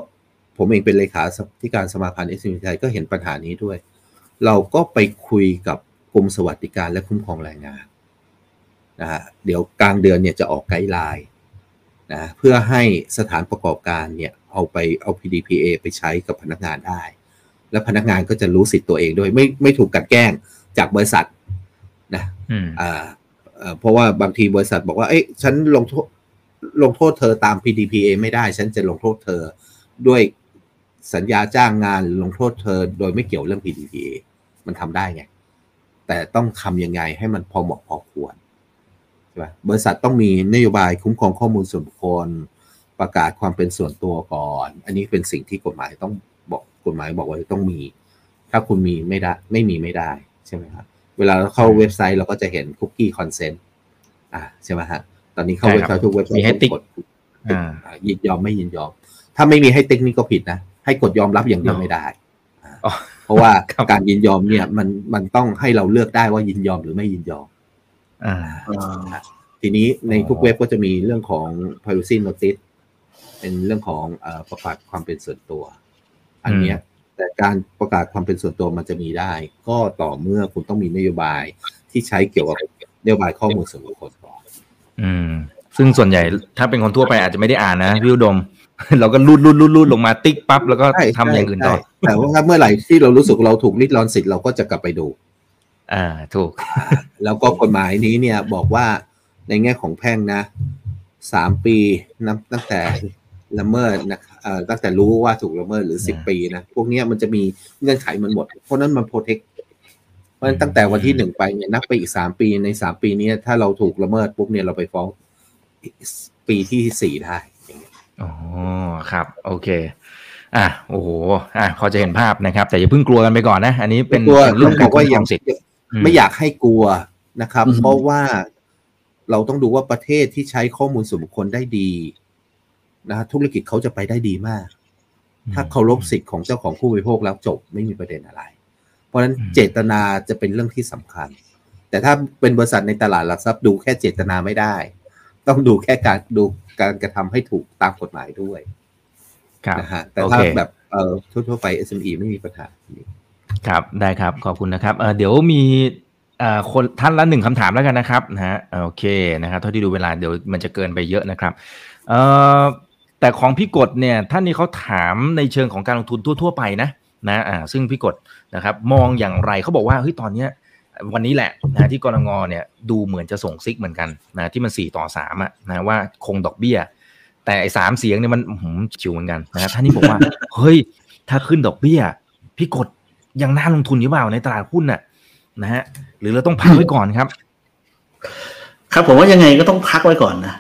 ผมเองเป็นเลขาธิการสมาพันธ์ SME ไทยก็เห็นปัญหานี้ด้วย เราก็ไปคุยกับกรมสวัสดิการและคุ้มครองแรงงานนะฮะเดี๋ยวกลางเดือนเนี่ยจะออก guideline นะเพื่อให้สถานประกอบการเนี่ยเอาไปเอา PDPA ไปใช้กับพนักงานได้ แล้วพนักงานก็จะรู้สิทธิ์ตัวเองด้วย ไม่ไม่ถูกกลั่นแกล้งจากบริษัทนะอืมอ่าเอ่อเพราะว่าบางทีบริษัทบอกว่า เอ้ยฉันลงโทษลงโทษเธอตาม PDPA ไม่ได้ ฉันจะลงโทษเธอด้วย สัญญาจ้างงานหรือลงโทษเธอโดยไม่เกี่ยวเรื่อง PDPA มันทำได้ไง แต่ต้องทำยังไงให้มันพอเหมาะพอควรใช่ไหมบริษัทต้องมีนโยบายคุ้มครองข้อมูลส่วนบุคคลประกาศความเป็นส่วนตัวก่อน อันนี้เป็นสิ่งที่กฎหมายต้องบอกกฎหมายบอกว่าต้องมี ถ้าคุณมีไม่ได้ไม่มีไม่ได้ใช่ไหมครับเวลาเราเข้าเว็บไซต์เราก็จะเห็น cookie consent อ่าใช่ไหมฮะตอนนี้เข้าใช่เว็บครับไซต์ทุกเว็บไซต์มีให้ติ๊กกดอ่าอ่ายินยอมไม่ยินยอม ถ้าไม่มีให้ติ๊กนี่ก็ผิดนะ ให้กดยอมรับอย่างเดียวอ๋อไม่ได้อ่าอ๋อเพราะว่าครับการยินยอมเนี่ยมันมันต้องให้เราเลือกได้ว่ายินยอมหรือไม่ยินยอมอ่าอ่าทีนี้ในทุกอ๋อเว็บก็จะมีเรื่องของ privacy notice เป็นเรื่องของเอ่อประกาศความเป็นส่วนตัว อันเนี้ยแต่การประกาศความเป็นส่วนตัวมันจะมีได้ ก็ต่อเมื่อคุณต้องมีนโยบายที่ใช้เกี่ยวกับนโยบายข้อมูลส่วนบุคคลก่อนอืมซึ่งส่วนใหญ่ถ้าเป็นคนทั่วไปอาจจะไม่ได้อ่านนะพี่อุดม เราก็รูดรูดรูดรูดลงมาติ๊กปั๊บแล้วก็ใช่ทำอย่างอื่นต่อใช่แต่ว่าถ้าเมื่อไหร่ที่เรารู้สึกเราถูกริดรอนสิทธิ์เราก็จะกลับไปดู อ่าถูก แล้วก็กฎหมายนี้เนี่ยบอกว่าในแง่ของแพ่งนะสามปีนับตั้งแต่ละเมิดนะเอ่อตั้งแต่รู้ว่าถูกละเมิดหรือสิบอ่าปีนะพวกเนี้ยมันจะมีเงื่อนไขมันหมด เพราะฉะนั้นมันโปรเทคเพราะฉะนั้นตั้งแต่วันที่หนึ่งไปเนี่ยนับไปอีกสามปีในสามปีนี้ถ้าเราถูกละเมิดปุ๊บเนี่ยเราไปฟ้องปีที่สี่ได้ อย่างเงี้ยอ๋อครับ โอเค อะโอ้โหอะพอจะเห็นภาพนะครับ แต่อย่าเพิ่งกลัวกันไปก่อนนะ อันนี้เป็นตัวเป็นเรื่องบกาอรกคุ้ว่ามอครย่าองงสิทธิ์ไม่อยากให้กลัวนะครับอืมเพราะว่าเราต้องดูว่าประเทศที่ใช้ข้อมูลส่วนบุคคลได้ดีนะฮะธุรกิจเขาจะไปได้ดีมาก ถ้าเคารพสิทธิ์ของเจ้าของผู้บริโภคแล้วจบไม่มีประเด็นอะไร เพราะฉะนั้นอืมเจตนาจะเป็นเรื่องที่สำคัญ แต่ถ้าเป็นบริษัทในตลาดหลักทรัพย์ดูแค่เจตนาไม่ได้ ต้องดูแค่การดู การกระทำให้ถูกตามกฎหมายด้วยครับนะฮะแต่โอถ้าเคแบบเอ่อทั่วๆไป SME ไม่มีปัญหาครับได้ครับขอบคุณนะครับเอ่อเดี๋ยวมีเอ่อคนท่านละหนึ่งคำถามแล้วกันนะครับนะฮะโอเคนะครับเท่าที่ดูเวลาเดี๋ยวมันจะเกินไปเยอะนะครับเอ่อแต่ของพี่กฎเนี่ยท่านนี้เขาถามในเชิงของการลงทุนทั่ว ๆ ไปนะนะอ่าซึ่งพี่กฎนะครับ มองอย่างไรเขาบอกว่าเฮ้ยตอนเนี้ย วันนี้แหละนะที่กรงงเนี่ยดูเหมือนจะส่งซิกเหมือนกันนะที่มันสี่ต่อสามอะนะว่าคงดอกเบี้ย แต่ไอ้สามเสียงเนี่ยมันหือชิวเหมือนกันนะท่านนี้บอกว่า เฮ้ย ถ้าขึ้นดอกเบี้ย พี่กดยังน่าลงทุนหรือเปล่าในตลาดหุ้นน่ะนะฮะหรือเราต้องพักไว้ก่อนครับ ครับผมว่ายังไงก็ต้องพักไว้ก่อนนะ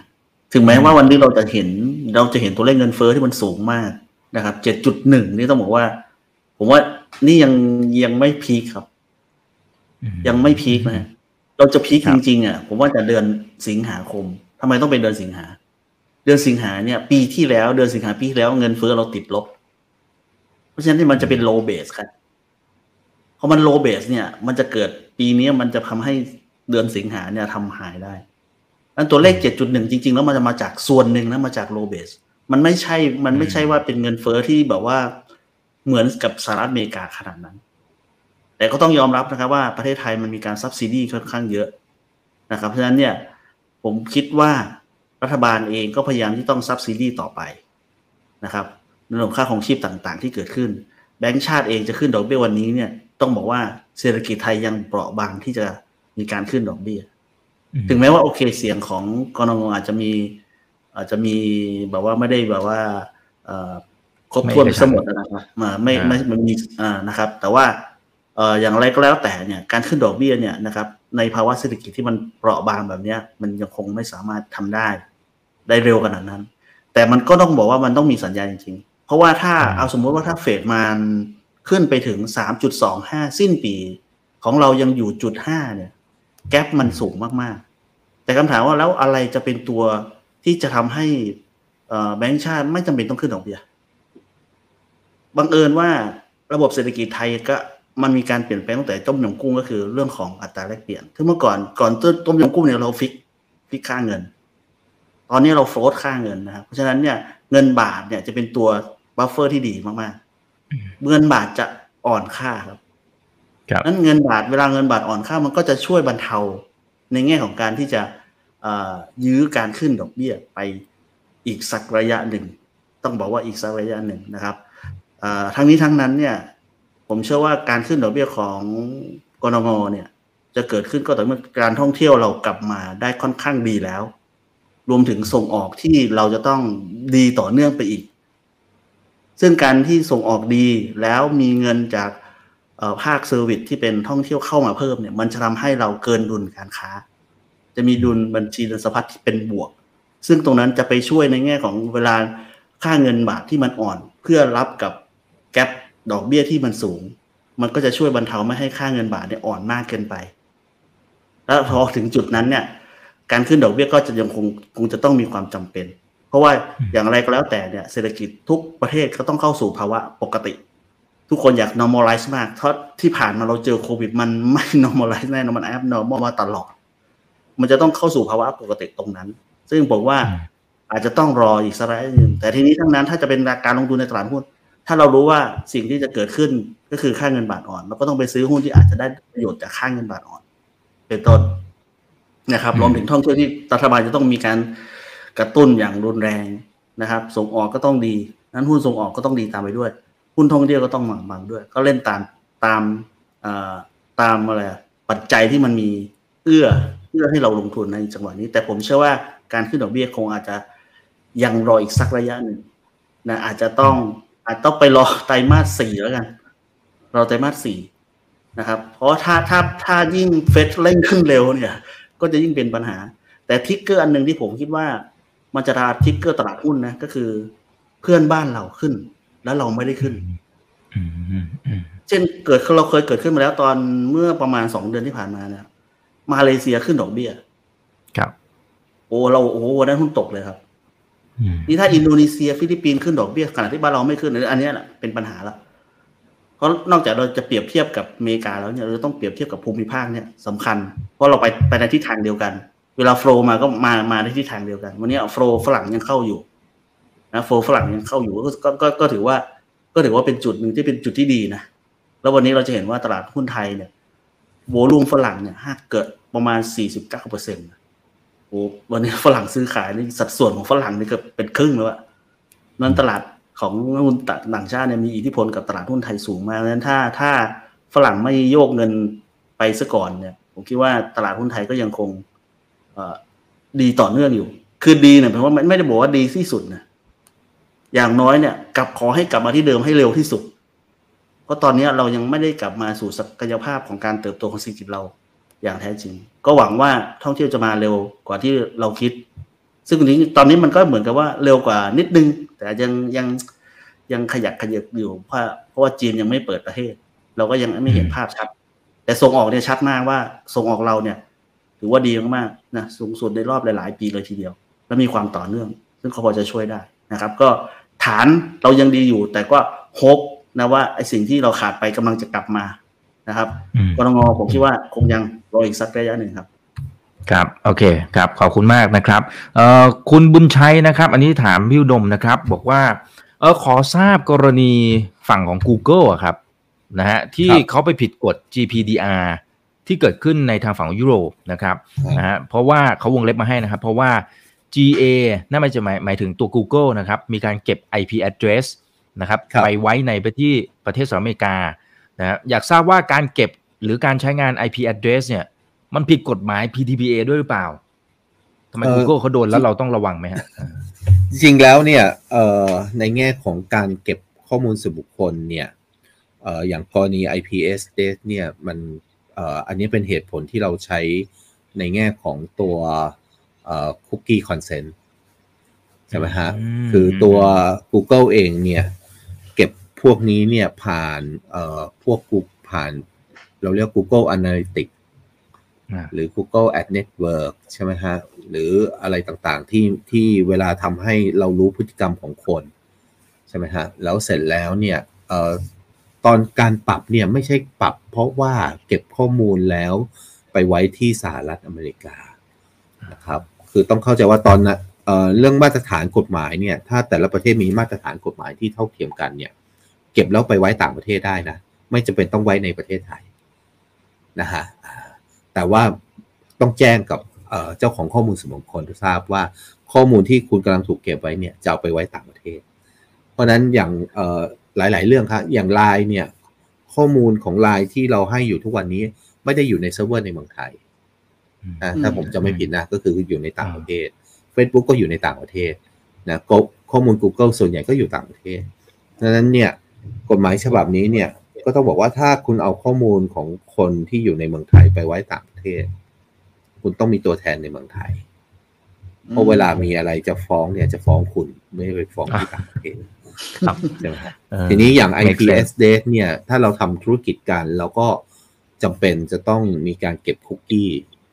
ถึงแม้ว่าวันนี้เราจะเห็นเราจะเห็นตัวเลขเงินเฟ้อที่มันสูงมากนะครับเจ็ดจุดหนึ่งนี่ต้องบอกว่า ผมว่านี่ยังยังไม่พีคครับ ยังไม่พีคนะฮะเราจะพีคครัจบริงๆอะผมว่าจะเดือนสิงหาคมทำไมต้องเป็นเดือนสิงหา เดือนสิงหาเนี่ย ปีที่แล้วเดือนสิงหาปีที่แล้วเงินเฟ้อเราติดลบ เพราะฉะนั้นที่มันจะเป็น low base ครับพอมัน low base เนี่ย มันจะเกิดปีนี้มันจะทำให้เดือนสิงหาเนี่ยทำหายได้นั้นตัวเลข 7.1 จริง ๆ แล้วมันจะมาจากส่วนหนึ่งนะมาจาก low base มันไม่ใช่ มันไม่ใช่ว่าเป็นเงินเฟ้อที่แบบว่าเหมือนกับสหรัฐอเมริกาขนาดนั้น แต่ก็ต้องยอมรับนะครับว่าประเทศไทยมันมีการซับซิดีค่อนข้างเยอะนะครับ เพราะฉะนั้นเนี่ยผมคิดว่ารัฐบาลเองก็พยายามที่ต้องซับซิดีต่อไปนะครับในเรื่องค่าของชีพต่างๆ ที่เกิดขึ้น แบงก์ชาติเองจะขึ้นดอกเบี้ยวันนี้เนี่ยต้องบอกว่าเศรษฐกิจไทยยังเปราะบางที่จะมีการขึ้นดอกเบี้ย ถึงแม้ว่าโอเคเสียงของกรงงอาจจะมี อาจจะมีแบบว่าไม่ได้แบบว่าครบถ้วนสมดนะครับมาไม่ไม่มันมีอ่านะครับ แต่ว่า เอ่ออย่างไรก็แล้วแต่เนี่ยการขึ้นดอกเบี้ยเนี่ยนะครับในภาวะเศรษฐกิจที่มันเปราะบางแบบเนี้ยมันยังคงไม่สามารถทำได้ ได้เร็วขนาดนั้น แต่มันก็ต้องบอกว่ามันต้องมีสัญญาณจริงๆ เพราะว่าถ้าเอาสมมติว่าถ้าเฟดมันขึ้นไปถึงสามจุดสองห้าสิ้นปี ของเรายังอยู่จุดห้าเนี่ย แกลบมันสูงมากๆ แต่คำถามว่าแล้วอะไรจะเป็นตัวที่จะทำให้แบงก์ชาติไม่จำเป็นต้องขึ้นดอกเบี้ยบังเอิญว่าระบบเศรษฐกิจไทยก็ มันมีการเปลี่ยนแปลงตั้งแต่ต้มยำกุ้งก็คือเรื่องของอัตราแลกเปลี่ยนคือเมื่อก่อนก่อนต้มยำกุ้งเนี่ยเรา fix fix ค่าเงิน ตอนนี้เรา float ค่าเงินนะครับเพราะฉะนั้นเนี่ยเงินบาทเนี่ยจะเป็นตัว buffer ที่ดีมากๆเงินบาทจะอ่อนค่าครับนั้นเงินบาทเวลาเงินบาทอ่อนค่ามันก็จะช่วยบรรเทาในแง่ของการที่จะยื้อการขึ้นดอกเบี้ยไปอีกสักระยะหนึ่ง ต้องบอกว่าอีกสักระยะหนึ่งนะครับทั้งนี้ทั้งนั้นเนี่ย ผมเชื่อว่าการขึ้นดอกเบี้ยของกนงเนี่ย จะเกิดขึ้นก็ต่อเมื่อการท่องเที่ยวเรากลับมาได้ค่อนข้างดีแล้ว รวมถึงส่งออกที่เราจะต้องดีต่อเนื่องไปอีก ซึ่งการที่ส่งออกดีแล้วมีเงินจากภาค service ที่เป็นท่องเที่ยวเข้ามาเพิ่มเนี่ย มันจะทำให้เราเกินดุลการค้า จะมีดุลบัญชีเงินสะพัดที่เป็นบวก ซึ่งตรงนั้นจะไปช่วยในแง่ของเวลาค่าเงินบาทที่มันอ่อน เพื่อรับกับแกลบ ดอกเบี้ยที่มันสูง มันก็จะช่วยบรรเทาไม่ให้ค่าเงินบาทเนี่ยอ่อนมากเกินไป แล้วพอถึงจุดนั้นเนี่ย การขึ้นดอกเบี้ยก็จะยังคงคงจะต้องมีความจำเป็น เพราะว่าอย่างไรก็แล้วแต่เนี่ยเศรษฐกิจทุกประเทศก็ต้องเข้าสู่ภาวะปกติ ทุกคนอยาก normalize มากเพราะที่ผ่านมาเราเจอโควิดมันไม่ normalize แน่นอนมัน abnormal มาตลอด มันจะต้องเข้าสู่ภาวะปกติตรงนั้น ซึ่งผมว่าอาจจะต้องรออีกสักระยะหนึ่งแต่ทีนี้ทั้งนั้นถ้าจะเป็นการลงทุนในตลาดหุ้นถ้าเรารู้ว่าสิ่งที่จะเกิดขึ้นก็คือค่าเงินบาทอ่อนเราก็ต้องไปซื้อหุ้นที่อาจจะได้ประโยชน์จากค่าเงินบาทอ่อน เป็นต้นนะครับรวมถึงท่องเที่ยวที่รัฐบาลจะต้องมีการกระตุ้นอย่างรุนแรงนะครับ ส่งออกก็ต้องดีนั้นหุ้นส่งออกก็ต้องดีตามไปด้วย หุ้นท่องเที่ยวก็ต้องหมั่งบังด้วย ก็เล่นตามตามตามอะไรปัจจัยที่มันมีเอื้อเอื้อให้เราลงทุนในจังหวะนี้ แต่ผมเชื่อว่าการขึ้นดอกเบี้ยคงอาจจะยังรออีกสักระยะหนึ่งนะอาจจะต้อง อาจต้องไปรอไตรมาสสี่แล้วกันรอไตรมาสสี่นะครับ เพราะถ้าถ้าถ้ายิ่งเฟดเร่งขึ้นเร็วเนี่ย ก็จะยิ่งเป็นปัญหา แต่ทิกเกอร์อันหนึ่งที่ผมคิดว่า มันจะ trigger ตลาดหุ้นนะก็คือ เพื่อนบ้านเราขึ้น แล้วเราไม่ได้ขึ้นเช่นเกิดเราเคยเกิดขึ้นมาแล้วตอนเมื่อประมาณสองเดือนที่ผ่านมาเนี่ยมาเลเซียขึ้นดอกเบี้ย ครับ โอ้เราโอ้วันนั้นหุ้นตกเลยครับ นี่ถ้าอินโดนีเซียฟิลิปปินส์ขึ้นดอกเบี้ยขณะที่บ้านเราไม่ขึ้น อันนี้แหละเป็นปัญหาแล้วเพราะนอกจากเราจะเปรียบเทียบกับอเมริกาแล้วเนี่ยเราต้องเปรียบเทียบกับภูมิภาคเนี่ยสำคัญ เพราะเราไปไปในทิศทางเดียวกัน เวลาโฟล์มาก็มามาในทิศทางเดียวกัน วันนี้โฟล์ฝรั่งยังเข้าอยู่นะโฟล์ฝรั่งยังเข้าอยู่ก็ก็ก็ถือว่า ก็ถือว่าเป็นจุดหนึ่งที่เป็นจุดที่ดีนะแล้ววันนี้เราจะเห็นว่าตลาดหุ้นไทยเนี่ยโวลูมฝรั่งเนี่ยเกิดประมาณสี่สิบเก้าเปอร์เซ็นต์ โอ้วันนี้ฝรั่งซื้อขายนี่สัดส่วนของฝรั่งนี่ก็เป็นครึ่งแล้วอะนั้นตลาดของหุ้นต่างชาติเนี่ยมีอิทธิพลกับตลาดหุ้นไทยสูงมากดังนั้นถ้าถ้าฝรั่งไม่โยกเงินไปซะก่อนเนี่ยผมคิดว่าตลาดหุ้นไทยก็ยังคงดีต่อเนื่องอยู่ คือดีเนี่ยแปลว่าไม่ได้บอกว่าดีที่สุดนะอย่างน้อยเนี่ยกลับขอให้กลับมาที่เดิมให้เร็วที่สุด เพราะตอนนี้เรายังไม่ได้กลับมาสู่ศักยภาพของการเติบโตของเศรษฐกิจเรา อย่างแท้จริง ก็หวังว่าท่องเที่ยวจะมาเร็วกว่าที่เราคิด ซึ่งตรงนี้ตอนนี้มันก็เหมือนกับว่าเร็วกว่านิดนึง แต่ยังยังยังขยักขยับอยู่เพราะเพราะว่าจีนยังไม่เปิดประเทศ เราก็ยังไม่เห็นภาพชัด แต่ส่งออกเนี่ยชัดมากว่าส่งออกเราเนี่ย ถือว่าดีมากๆนะสูงสุดในรอบหลาย ๆ ปีเลยทีเดียว และมีความต่อเนื่อง ซึ่งเขาพอจะช่วยได้นะครับ ก็ฐานเรายังดีอยู่ แต่ก็โฮปนะว่าไอ้สิ่งที่เราขาดไปกำลังจะกลับมา นะครับกรงงผมคิดว่าคงยังรออีกสักระยะหนึ่งครับครับโอเคครับขอบคุณมากนะครับเอ่อคุณบุญชัยนะครับ อันนี้ถามพี่อุดมนะครับ บอกว่าเออขอทราบกรณีฝั่งของ Google อะครับนะฮะที่เขาไปผิดกฎ GPDR ที่เกิดขึ้นในทางฝั่งยุโรปนะครับนะฮะเพราะว่าเขาวงเล็บมาให้นะครับ เพราะว่า GA นั่นหมายจะหมายหมายถึงตัว Google นะครับ มีการเก็บ IP address นะครับครับไปไว้ในประเทศประเทศสหรัฐอเมริกา นะฮะอยากทราบว่าการเก็บหรือการใช้งาน IP address เนี่ย มันผิดกฎหมาย PDPA ด้วยหรือเปล่าทำไม Google เขาโดนแล้วเราต้องระวังไหมฮะจริงๆแล้วเนี่ยเอ่อในแง่ของการเก็บข้อมูลส่วนบุคคลเนี่ยเอ่ออย่างกรณี IPS date เนี่ยมันเอ่ออันนี้เป็นเหตุผลที่เราใช้ในแง่ของตัวเอ่อ cookie consent ใช่ไหมฮะอืมคือตัว Google เองเนี่ยเก็บ พวกนี้เนี่ยผ่านเอ่อพวกกูผ่าน เราเรียก Google Analytics อ่าหรือ Google Ad Network ใช่ไหมฮะ หรืออะไรต่างๆที่ที่เวลาทำให้เรารู้พฤติกรรมของคน ใช่ไหมฮะ แล้วเสร็จแล้วเนี่ยเอ่อตอนการปรับเนี่ยไม่ใช่ปรับเพราะว่าเก็บข้อมูลแล้วไปไว้ที่สหรัฐอเมริกานะครับ คือต้องเข้าใจว่าตอนนะเอ่อเรื่องมาตรฐานกฎหมายเนี่ย ถ้าแต่ละประเทศมีมาตรฐานกฎหมายที่เท่าเทียมกันเนี่ย เก็บแล้วไปไว้ต่างประเทศได้นะ ไม่จำเป็นต้องไว้ในประเทศไทยนะฮะอ่าแต่ว่าต้องแจ้งกับเอ่อเจ้าของข้อมูลส่วนบุคคลทราบว่าข้อมูลที่คุณกำลังถูกเก็บไว้เนี่ยจะเอาไปไว้ต่างประเทศ เพราะฉะนั้นอย่างเอ่อหลาย ๆ เรื่องครับอย่างไลน์เนี่ยข้อมูลของไลน์ที่เราให้อยู่ทุกวันนี้ไม่ได้อยู่ในเซิร์ฟเวอร์ในเมืองไทยอ่าถ้าผมจำไม่ผิดนะก็คืออยู่ในต่างประเทศ Facebook ก็อยู่ในต่างประเทศนะก็ข้อมูล Google ส่วนใหญ่ก็อยู่ต่างประเทศดังนั้นเนี่ย กฎหมายฉบับนี้เนี่ย ก็ต้องบอกว่าถ้าคุณเอาข้อมูลของคนที่อยู่ในเมืองไทยไปไว้ต่างประเทศ คุณต้องมีตัวแทนในเมืองไทยเพราะเวลามีอะไรจะฟ้องเนี่ยจะฟ้องคุณไม่ได้ไปฟ้องที่ต่างประเทศครับใช่ไหมฮะเออทีนี้อย่าง make IPS date เนี่ย ถ้าเราทำธุรกิจกันเราก็จำเป็นจะต้องมีการเก็บคุกกี้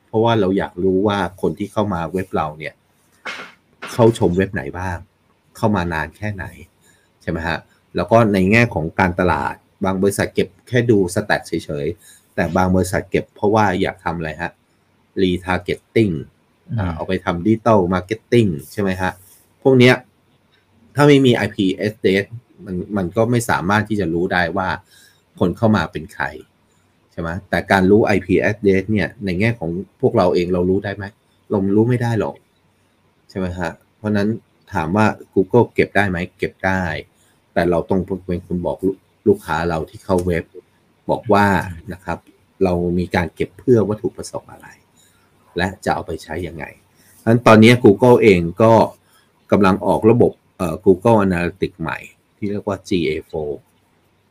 เพราะว่าเราอยากรู้ว่าคนที่เข้ามาเว็บเราเนี่ย เข้าชมเว็บไหนบ้าง เข้ามานานแค่ไหน ใช่ไหมฮะ แล้วก็ในแง่ของการตลาด บางบริษัทเก็บแค่ดู stat เฉยๆ แต่บางบริษัทเก็บเพราะว่าอยากทำอะไรฮะ retargeting อ่าเอาไปทำ digital marketing ใช่ไหมฮะ พวกเนี้ยถ้าไม่มี IP address มันมันก็ไม่สามารถที่จะรู้ได้ว่าคนเข้ามาเป็นใครใช่ไหมแต่การรู้ IP address เนี่ยในแง่ของพวกเราเองเรารู้ได้ไหมเรารู้ไม่ได้หรอก ใช่ไหมฮะ เพราะฉะนั้นถามว่า Google เก็บได้ไหม เก็บได้ แต่เราต้องเป็นคนบอกลูกลูกค้าเราที่เข้าเว็บ บอกว่านะครับ เรามีการเก็บเพื่อวัตถุประสงค์อะไร และจะเอาไปใช้ยังไงเพราะฉะนั้นตอนนี้ Google เองก็กำลังออกระบบเอ่อ Google Analytics ใหม่ ที่เรียกว่า GA4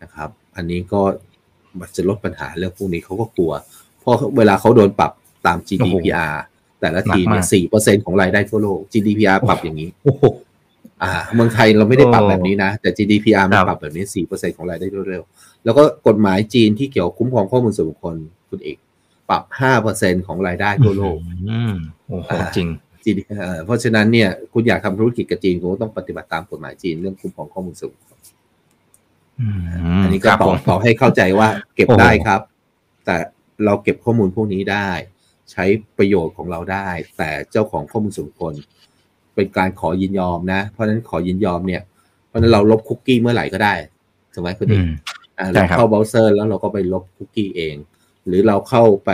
นะครับ อันนี้ก็จะลดปัญหาเรื่องพวกนี้เขาก็กลัว เพราะเวลาเขาโดนปรับตาม GDPR แต่ละทีเนี่ยสี่เปอร์เซ็นของรายได้ทั่วโลก GDPR ปรับอย่างนี้โอ้โหอ่า เมืองไทยเราไม่ได้ปรับโอ้แบบนี้นะ แต่ GDPR มันครับปรับแบบนี้สี่เปอร์เซ็นของรายได้เร็วๆแล้วก็กฎหมายจีนที่เกี่ยวกับคุ้มครองข้อมูลส่วนบุคคลคุณเอกปรับห้าเปอร์เซ็นของรายได้ทั่วโลกอืมโอ้โหอ่าจริงจีนเอ่อเพราะฉะนั้นเนี่ยคุณอยากทำธุรกิจกับจีนคุณก็ต้องปฏิบัติตามกฎหมายจีนเรื่องคุ้มครองข้อมูลส่วนบุคคลอืมอันนี้ก็ครับตผอบมตอบให้เข้าใจว่าเก็บโอ้โหได้ครับ แต่เราเก็บข้อมูลพวกนี้ได้ ใช้ประโยชน์ของเราได้ แต่เจ้าของข้อมูลส่วนบุคคล เป็นการขอยินยอมนะ เพราะฉะนั้นขอยินยอมเนี่ย เพราะฉะนั้นเราลบคุกกี้เมื่อไหร่ก็ได้ถูกไหมคุณเออืกมอ่าใช่เราครับเข้าเบราว์เซอร์แล้วเราก็ไปลบคุกกี้เอง หรือเราเข้าไป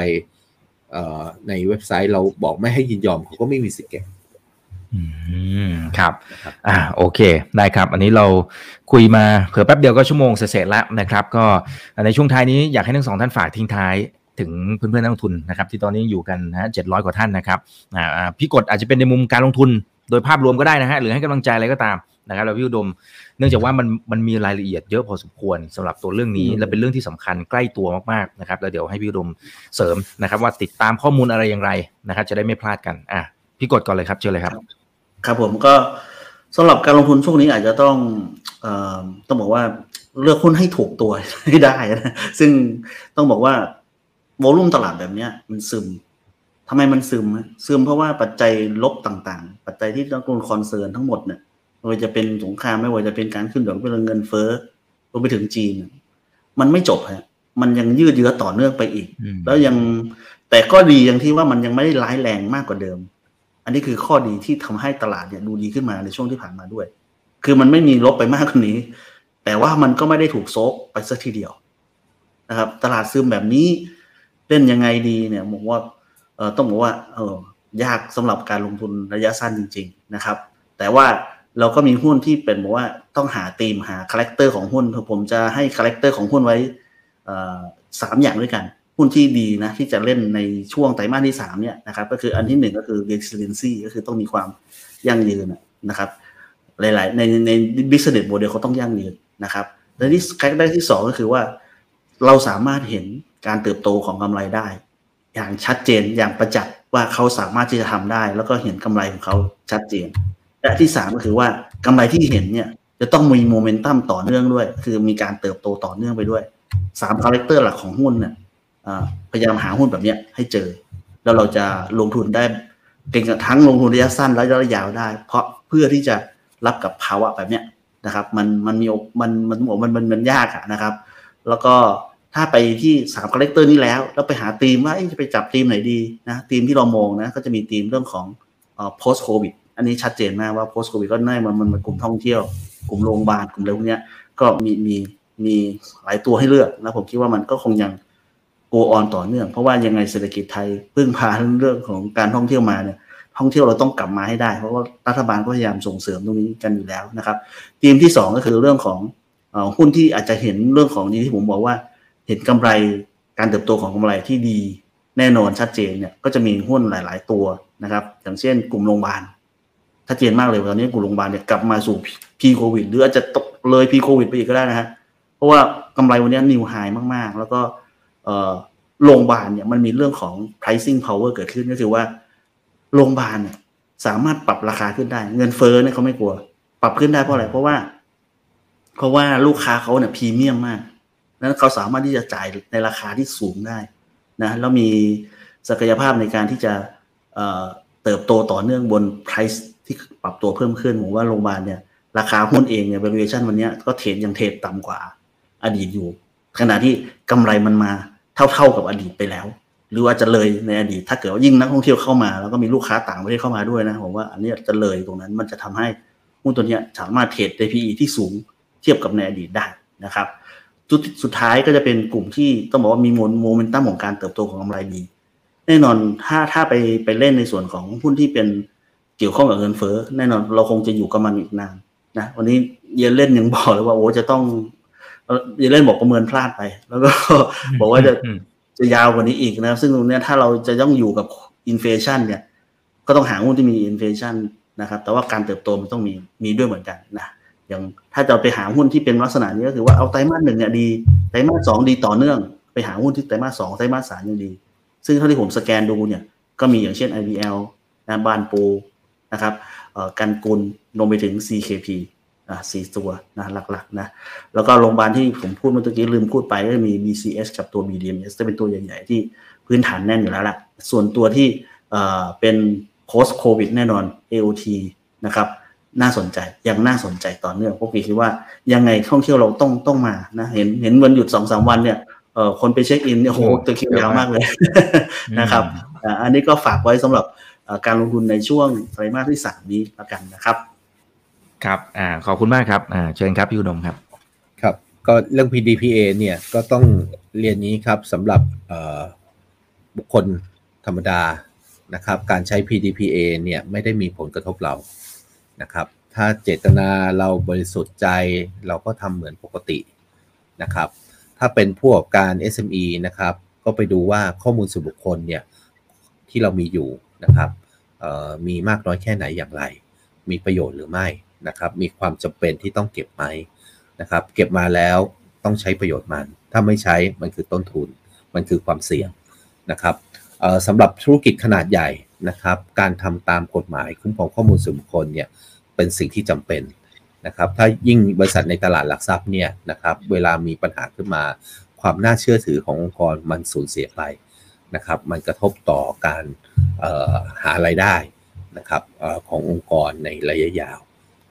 เอ่อในเว็บไซต์เราบอกไม่ให้ยินยอมเขาก็ไม่มีสิทธิ์เก็บอืมครับนะครับ อ่า โอเค ได้ครับ อันนี้เราคุยมาเผื่อแป๊บเดียวก็ชั่วโมงเสร็จๆแล้วนะครับ ก็ในช่วงท้ายนี้อยากให้ทั้งสองท่านฝากทิ้งท้ายถึงเพื่อนๆนักลงทุนนะครับ ที่ตอนนี้อยู่กันนะเจ็ดร้อยกว่าท่านนะครับ อ่าอ่าพี่กดอาจจะเป็นในมุมการลงทุน โดยภาพรวมก็ได้นะฮะหรือให้กำลังใจอะไรก็ตามนะครับแล้วพี่อุดม เนื่องจากว่ามันมันมีรายละเอียดเยอะพอสมควรสำหรับตัวเรื่องนี้อืมและเป็นเรื่องที่สำคัญใกล้ตัวมากๆนะครับแล้วเดี๋ยวให้พี่อุดมเสริมนะครับ ว่าติดตามข้อมูลอะไรอย่างไรนะครับจะได้ไม่พลาดกันอะพี่กดก่อนเลยครับเชิญเลยครับ ครับผมก็สำหรับการลงทุนช่วงนี้อาจจะต้องเออต้องบอกว่าเลือกหุ้นให้ถูกตัวให้ได้นะซึ่งต้องบอกว่าโวลุ่มตลาดแบบเนี้ยมันซึม ทำไมมันซึมฮะซึมเพราะว่าปัจจัยลบต่างๆ ปัจจัยที่นักลงทุนคอนเซิร์นทั้งหมดเนี่ยไม่ว่าจะเป็นสงครามไม่ว่าจะเป็นการขึ้นดอกเบี้ยเงินเฟ้อรวมไปถึงจีนเนี่ยมันไม่จบฮะมันยังยืดเยื้อต่อเนื่องไปอีกอืมแล้วยังแต่ก็ดีอย่างที่ว่ามันยังไม่ได้ร้ายแรงมากกว่าเดิม อันนี้คือข้อดีที่ทำให้ตลาดเนี่ยดูดีขึ้นมาในช่วงที่ผ่านมาด้วย คือมันไม่มีลบไปมากกว่านี้ แต่ว่ามันก็ไม่ได้ถูกโซกไปสักทีเดียวนะครับ ตลาดซึมแบบนี้เล่นยังไงดีเนี่ยบอกว่าเออ ต้องบอกว่าเออยากสำหรับการลงทุนระยะสั้นจริง ๆนะครับ แต่ว่าเราก็มีหุ้นที่เป็นบอกว่าต้องหาธีมหา character ของหุ้นผมจะให้ character ของหุ้นไว้สามอย่างด้วยกัน หุ้นที่ดีนะที่จะเล่นในช่วงไตรมาสที่3เนี่ยนะครับก็คืออันที่1ก็คือ resiliency ก็คือต้องมีความยั่งยืนนะครับหลายๆในใน business model เขาต้องยั่งยืนนะครับและที่ character ที่ 2 ก็คือว่าเราสามารถเห็นการเติบโตของกำไรได้ อย่างชัดเจนอย่างประจักษ์ว่าเขาสามารถที่จะทำได้ แล้วก็เห็นกำไรของเขาชัดเจน และที่สามก็คือว่ากำไรที่เห็นเนี่ยจะต้องมีโมเมนตัมต่อเนื่องด้วย คือมีการเติบโตต่อเนื่องไปด้วยสาม character หลักของหุ้นเนี่ยพยายามหาหุ้นแบบเนี้ยให้เจอ แล้วเราจะลงทุนได้เก่งทั้งลงทุนระยะสั้นและระยะยาวได้ เพราะเพื่อที่จะรับกับภาวะแบบเนี้ยนะครับ มันมันมีมันมันมันมันมันยากอะนะครับ แล้วก็ ถ้าไปที่สาม character นี้แล้ว แล้วไปหาธีมว่าจะไปจับธีมไหนดีนะธีมที่เรามองนะก็จะมีธีมเรื่องของอ post covid อันนี้ชัดเจนมากว่า post covid ก็น่ามันมันกลุ่มท่องเที่ยว กลุ่มโรงพยาบาลกลุ่มอะไรพวกนี้ก็มีมีมีหลายตัวให้เลือกนะผมคิดว่ามันก็คงยัง go on ต่อเนื่อง เพราะว่ายังไงเศรษฐกิจไทยพึ่งพาเรื่องของการท่องเที่ยวมาเนี่ยท่องเที่ยวเราต้องกลับมาให้ได้ เพราะว่ารัฐบาลก็พยายามส่งเสริมตรงนี้กันอยู่แล้วนะครับทีมที่ 2 ก็คือเรื่องของหุ้นที่อาจจะเห็นเรื่องของนี้ที่ผมบอกว่า เห็นกำไรการเติบโตของกำไรที่ดีแน่นอนชัดเจนเนี่ยก็จะมีหุ้นหลาย ๆ ตัวนะครับ อย่างเช่นกลุ่มโรงพยาบาลชัดเจนมากเลยตอนนี้กลุ่มโรงพยาบาลเนี่ยกลับมาสู่พีโควิดหรืออาจจะตกเลยพีโควิดไปอีกก็ได้นะฮะเพราะว่ากำไรวันนี้นิวไฮมาก ๆ แล้วก็โรงพยาบาลเนี่ยมันมีเรื่องของ pricing power เกิดขึ้นก็คือว่าโรงพยาบาลเนี่ยสามารถปรับราคาขึ้นได้ เงินเฟ้อเนี่ยเขาไม่กลัว ปรับขึ้นได้เพราะอะไรเพราะว่า เพราะว่าลูกค้าเขาเนี่ยพรีเมียมมาก นั้นเขาสามารถที่จะจ่ายในราคาที่สูงได้นะแล้วมีศักยภาพในการที่จะเติบโตต่อเนื่องบน price ที่ปรับตัวเพิ่มขึ้นผมว่าโรงพยาบาลเนี่ยราคาหุ้นเองเนี่ย valuation วันนี้ก็เทรดยังเทรดต่ำกว่าอดีตอยู่ ขณะที่กำไรมันมาเท่าๆกับอดีตไปแล้ว หรือว่าจะเลยในอดีต ถ้าเกิดว่ายิ่งนักท่องเที่ยวเข้ามา แล้วก็มีลูกค้าต่างประเทศเข้ามาด้วยนะผมว่าอันนี้จะเลยตรงนั้นมันจะทำให้หุ้นตัวนี้สามารถเทรดใน PE ที่สูงเทียบกับในอดีตได้นะครับ จุดสุดท้ายก็จะเป็นกลุ่มที่ต้องบอกว่ามีโมเมนตัมของการเติบโตของกำไรดี แน่นอนถ้าถ้าไปไปเล่นในส่วนของหุ้นที่เป็นเกี่ยวข้องกับเงินเฟ้อแน่นอนเราคงจะอยู่กับมันอีกนานนะวันนี้ Yellen ยังบอกเลยว่าโอ้จะต้อง Yellen บอกประเมินพลาดไป แล้วก็บอกว่าจะจะยาวกว่านี้อีกนะ ซึ่งตรงนี้ถ้าเราจะต้องอยู่กับ inflation เนี่ย ก็ต้องหาหุ้นที่มี inflation นะครับ แต่ว่าการเติบโตมันต้องมีมีด้วยเหมือนกันนะ อย่างถ้าจะไปหาหุ้นที่เป็นลักษณะนี้ก็คือว่าเอาไตรมาสหนึ่งเนี่ยดีไตรมาสสองดีต่อเนื่อง ไปหาหุ้นที่ไตรมาสสองไตรมาสสามยังดี ซึ่งเท่าที่ผมสแกนดูเนี่ยก็มีอย่างเช่น IVL นะบานปูนะครับกันกุลลงไปถึง CKP อะสี่ตัวนะหลักๆนะแล้วก็โรงพยาบาลที่ผมพูดเมื่อกี้ลืมพูดไปก็มี BCS กับตัว BDMS จะเป็นตัวใหญ่ๆที่พื้นฐานแน่นอยู่แล้วล่ะส่วนตัวที่เป็น post covid แน่นอน AOT นะครับ น่าสนใจยังน่าสนใจต่อเนื่องพวกพี่คิดว่ายังไงท่องเที่ยวเราต้องต้องมานะเห็นเห็นวันหยุดสองสามวันเนี่ยเอ่อคนไปเช็คอินเนี่ยโหตัวคิวยาวมากเลยนะครับอันนี้ก็ฝากไว้สำหรับการลงทุนในช่วงไตรมาสที่สามนี้แล้วกันนะครับ ครับอ่าขอบคุณมากครับอ่าเชิญครับพี่อุดมครับ ครับก็เรื่อง PDPA เนี่ยก็ต้องเรียนนี้ครับสำหรับบุคคลธรรมดานะครับ การใช้ PDPA เนี่ยไม่ได้มีผลกระทบเรา นะครับ ถ้าเจตนาเราบริสุทธิ์ใจเราก็ทำเหมือนปกตินะครับ ถ้าเป็นพวกอบการ SME นะครับ ก็ไปดูว่าข้อมูลส่วนบุคคลเนี่ยที่เรามีอยู่นะครับมีมากน้อยแค่ไหนอย่างไร มีประโยชน์หรือไม่นะครับ มีความจำเป็นที่ต้องเก็บไหมนะครับ เก็บมาแล้วต้องใช้ประโยชน์มัน ถ้าไม่ใช้มันคือต้นทุน มันคือความเสี่ยงนะครับสำหรับธุรกิจขนาดใหญ่ นะครับการทำตามกฎหมายคุ้มครองข้อมูลส่วนบุคคลเนี่ยเป็นสิ่งที่จำเป็นนะครับถ้ายิ่งบริษัทในตลาดหลักทรัพย์เนี่ยนะครับเวลามีปัญหาขึ้นมาความน่าเชื่อถือขององค์กรมันสูญเสียไปนะครับมันกระทบต่อการหาไรายได้นะครับขององค์กรในระยะยาว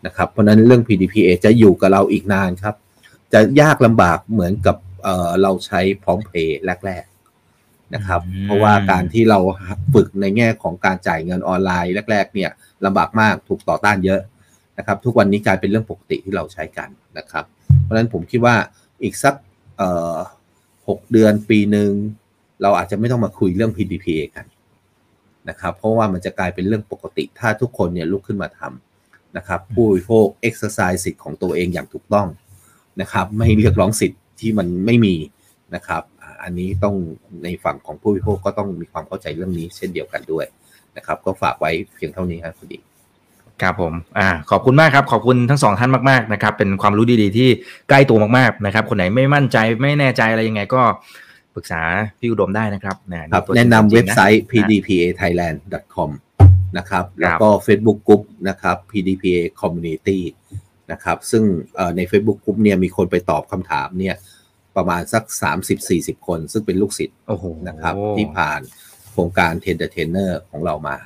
นะครับเพราะนั้นเรื่อง PDPA จะอยู่กับเราอีกนานครับ จะยากลำบากเหมือนกับเราใช้พร้อมเพย์แรก นะครับ เพราะว่าการที่เราฝึกในแง่ของการจ่ายเงินออนไลน์แรก ๆ เนี่ยลำบากมากถูกต่อต้านเยอะนะครับ ทุกวันนี้กลายเป็นเรื่องปกติที่เราใช้กันนะครับ เพราะฉะนั้นผมคิดว่าอีกสักหกเดือนปีหนึ่งเราอาจจะไม่ต้องมาคุยเรื่อง PDPA กันนะครับ เพราะว่ามันจะกลายเป็นเรื่องปกติ ถ้าทุกคนเนี่ยลุกขึ้นมาทำนะครับ ผู้บริโภค exercise สิทธิ์ของตัวเองอย่างถูกต้องนะครับ ไม่เรียกร้องสิทธิ์ที่มันไม่มีนะครับ อ่าอันนี้ต้องในฝั่งของผู้บริโภคก็ต้องมีความเข้าใจเรื่องนี้เช่นเดียวกันด้วยนะครับ ก็ฝากไว้เพียงเท่านี้ครับคุณดีครับผมอ่าขอบคุณมากครับขอบคุณทั้งสองท่านมากๆนะครับเป็นความรู้ดีๆ ที่ใกล้ตัวมากๆนะครับ คนไหนไม่มั่นใจไม่แน่ใจอะไรยังไงก็ปรึกษาพี่อุดมได้นะครับนะครับตัวจริงแนะนำเว็บไซต์นะ pdpathailand.com นะครับแล้วก็ Facebook Group นะครับ pdpa community นะครับซึ่งเอ่อใน Facebook Group เนี่ยมีคนไปตอบคำถามเนี่ย ประมาณสัก 30-40 คน ซึ่งเป็นลูกศิษย์โอ้โหนะครับที่ผ่านโครงการ Train the Trainer ของเรามา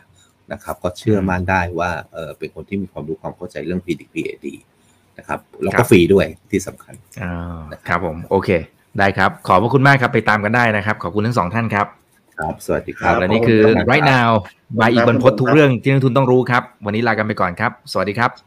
นะครับ ก็เชื่อมั่นได้ว่าเออเป็นคนที่มีความรู้ความเข้าใจเรื่อง PDPA ดีนะครับแล้วก็ฟรีด้วยที่สำคัญอ่าครับผม โอเค ได้ครับ ขอบพระคุณมากครับไปตามกันได้นะครับ ขอบคุณทั้งสองท่านครับครับ สวัสดีคครัรับบและนี่คือขอบคุณครับ right now บายอีกบรรพททุกเรื่องที่นักลงทุนต้องรู้ครับ วันนี้ลากันไปก่อนครับ สวัสดีครับ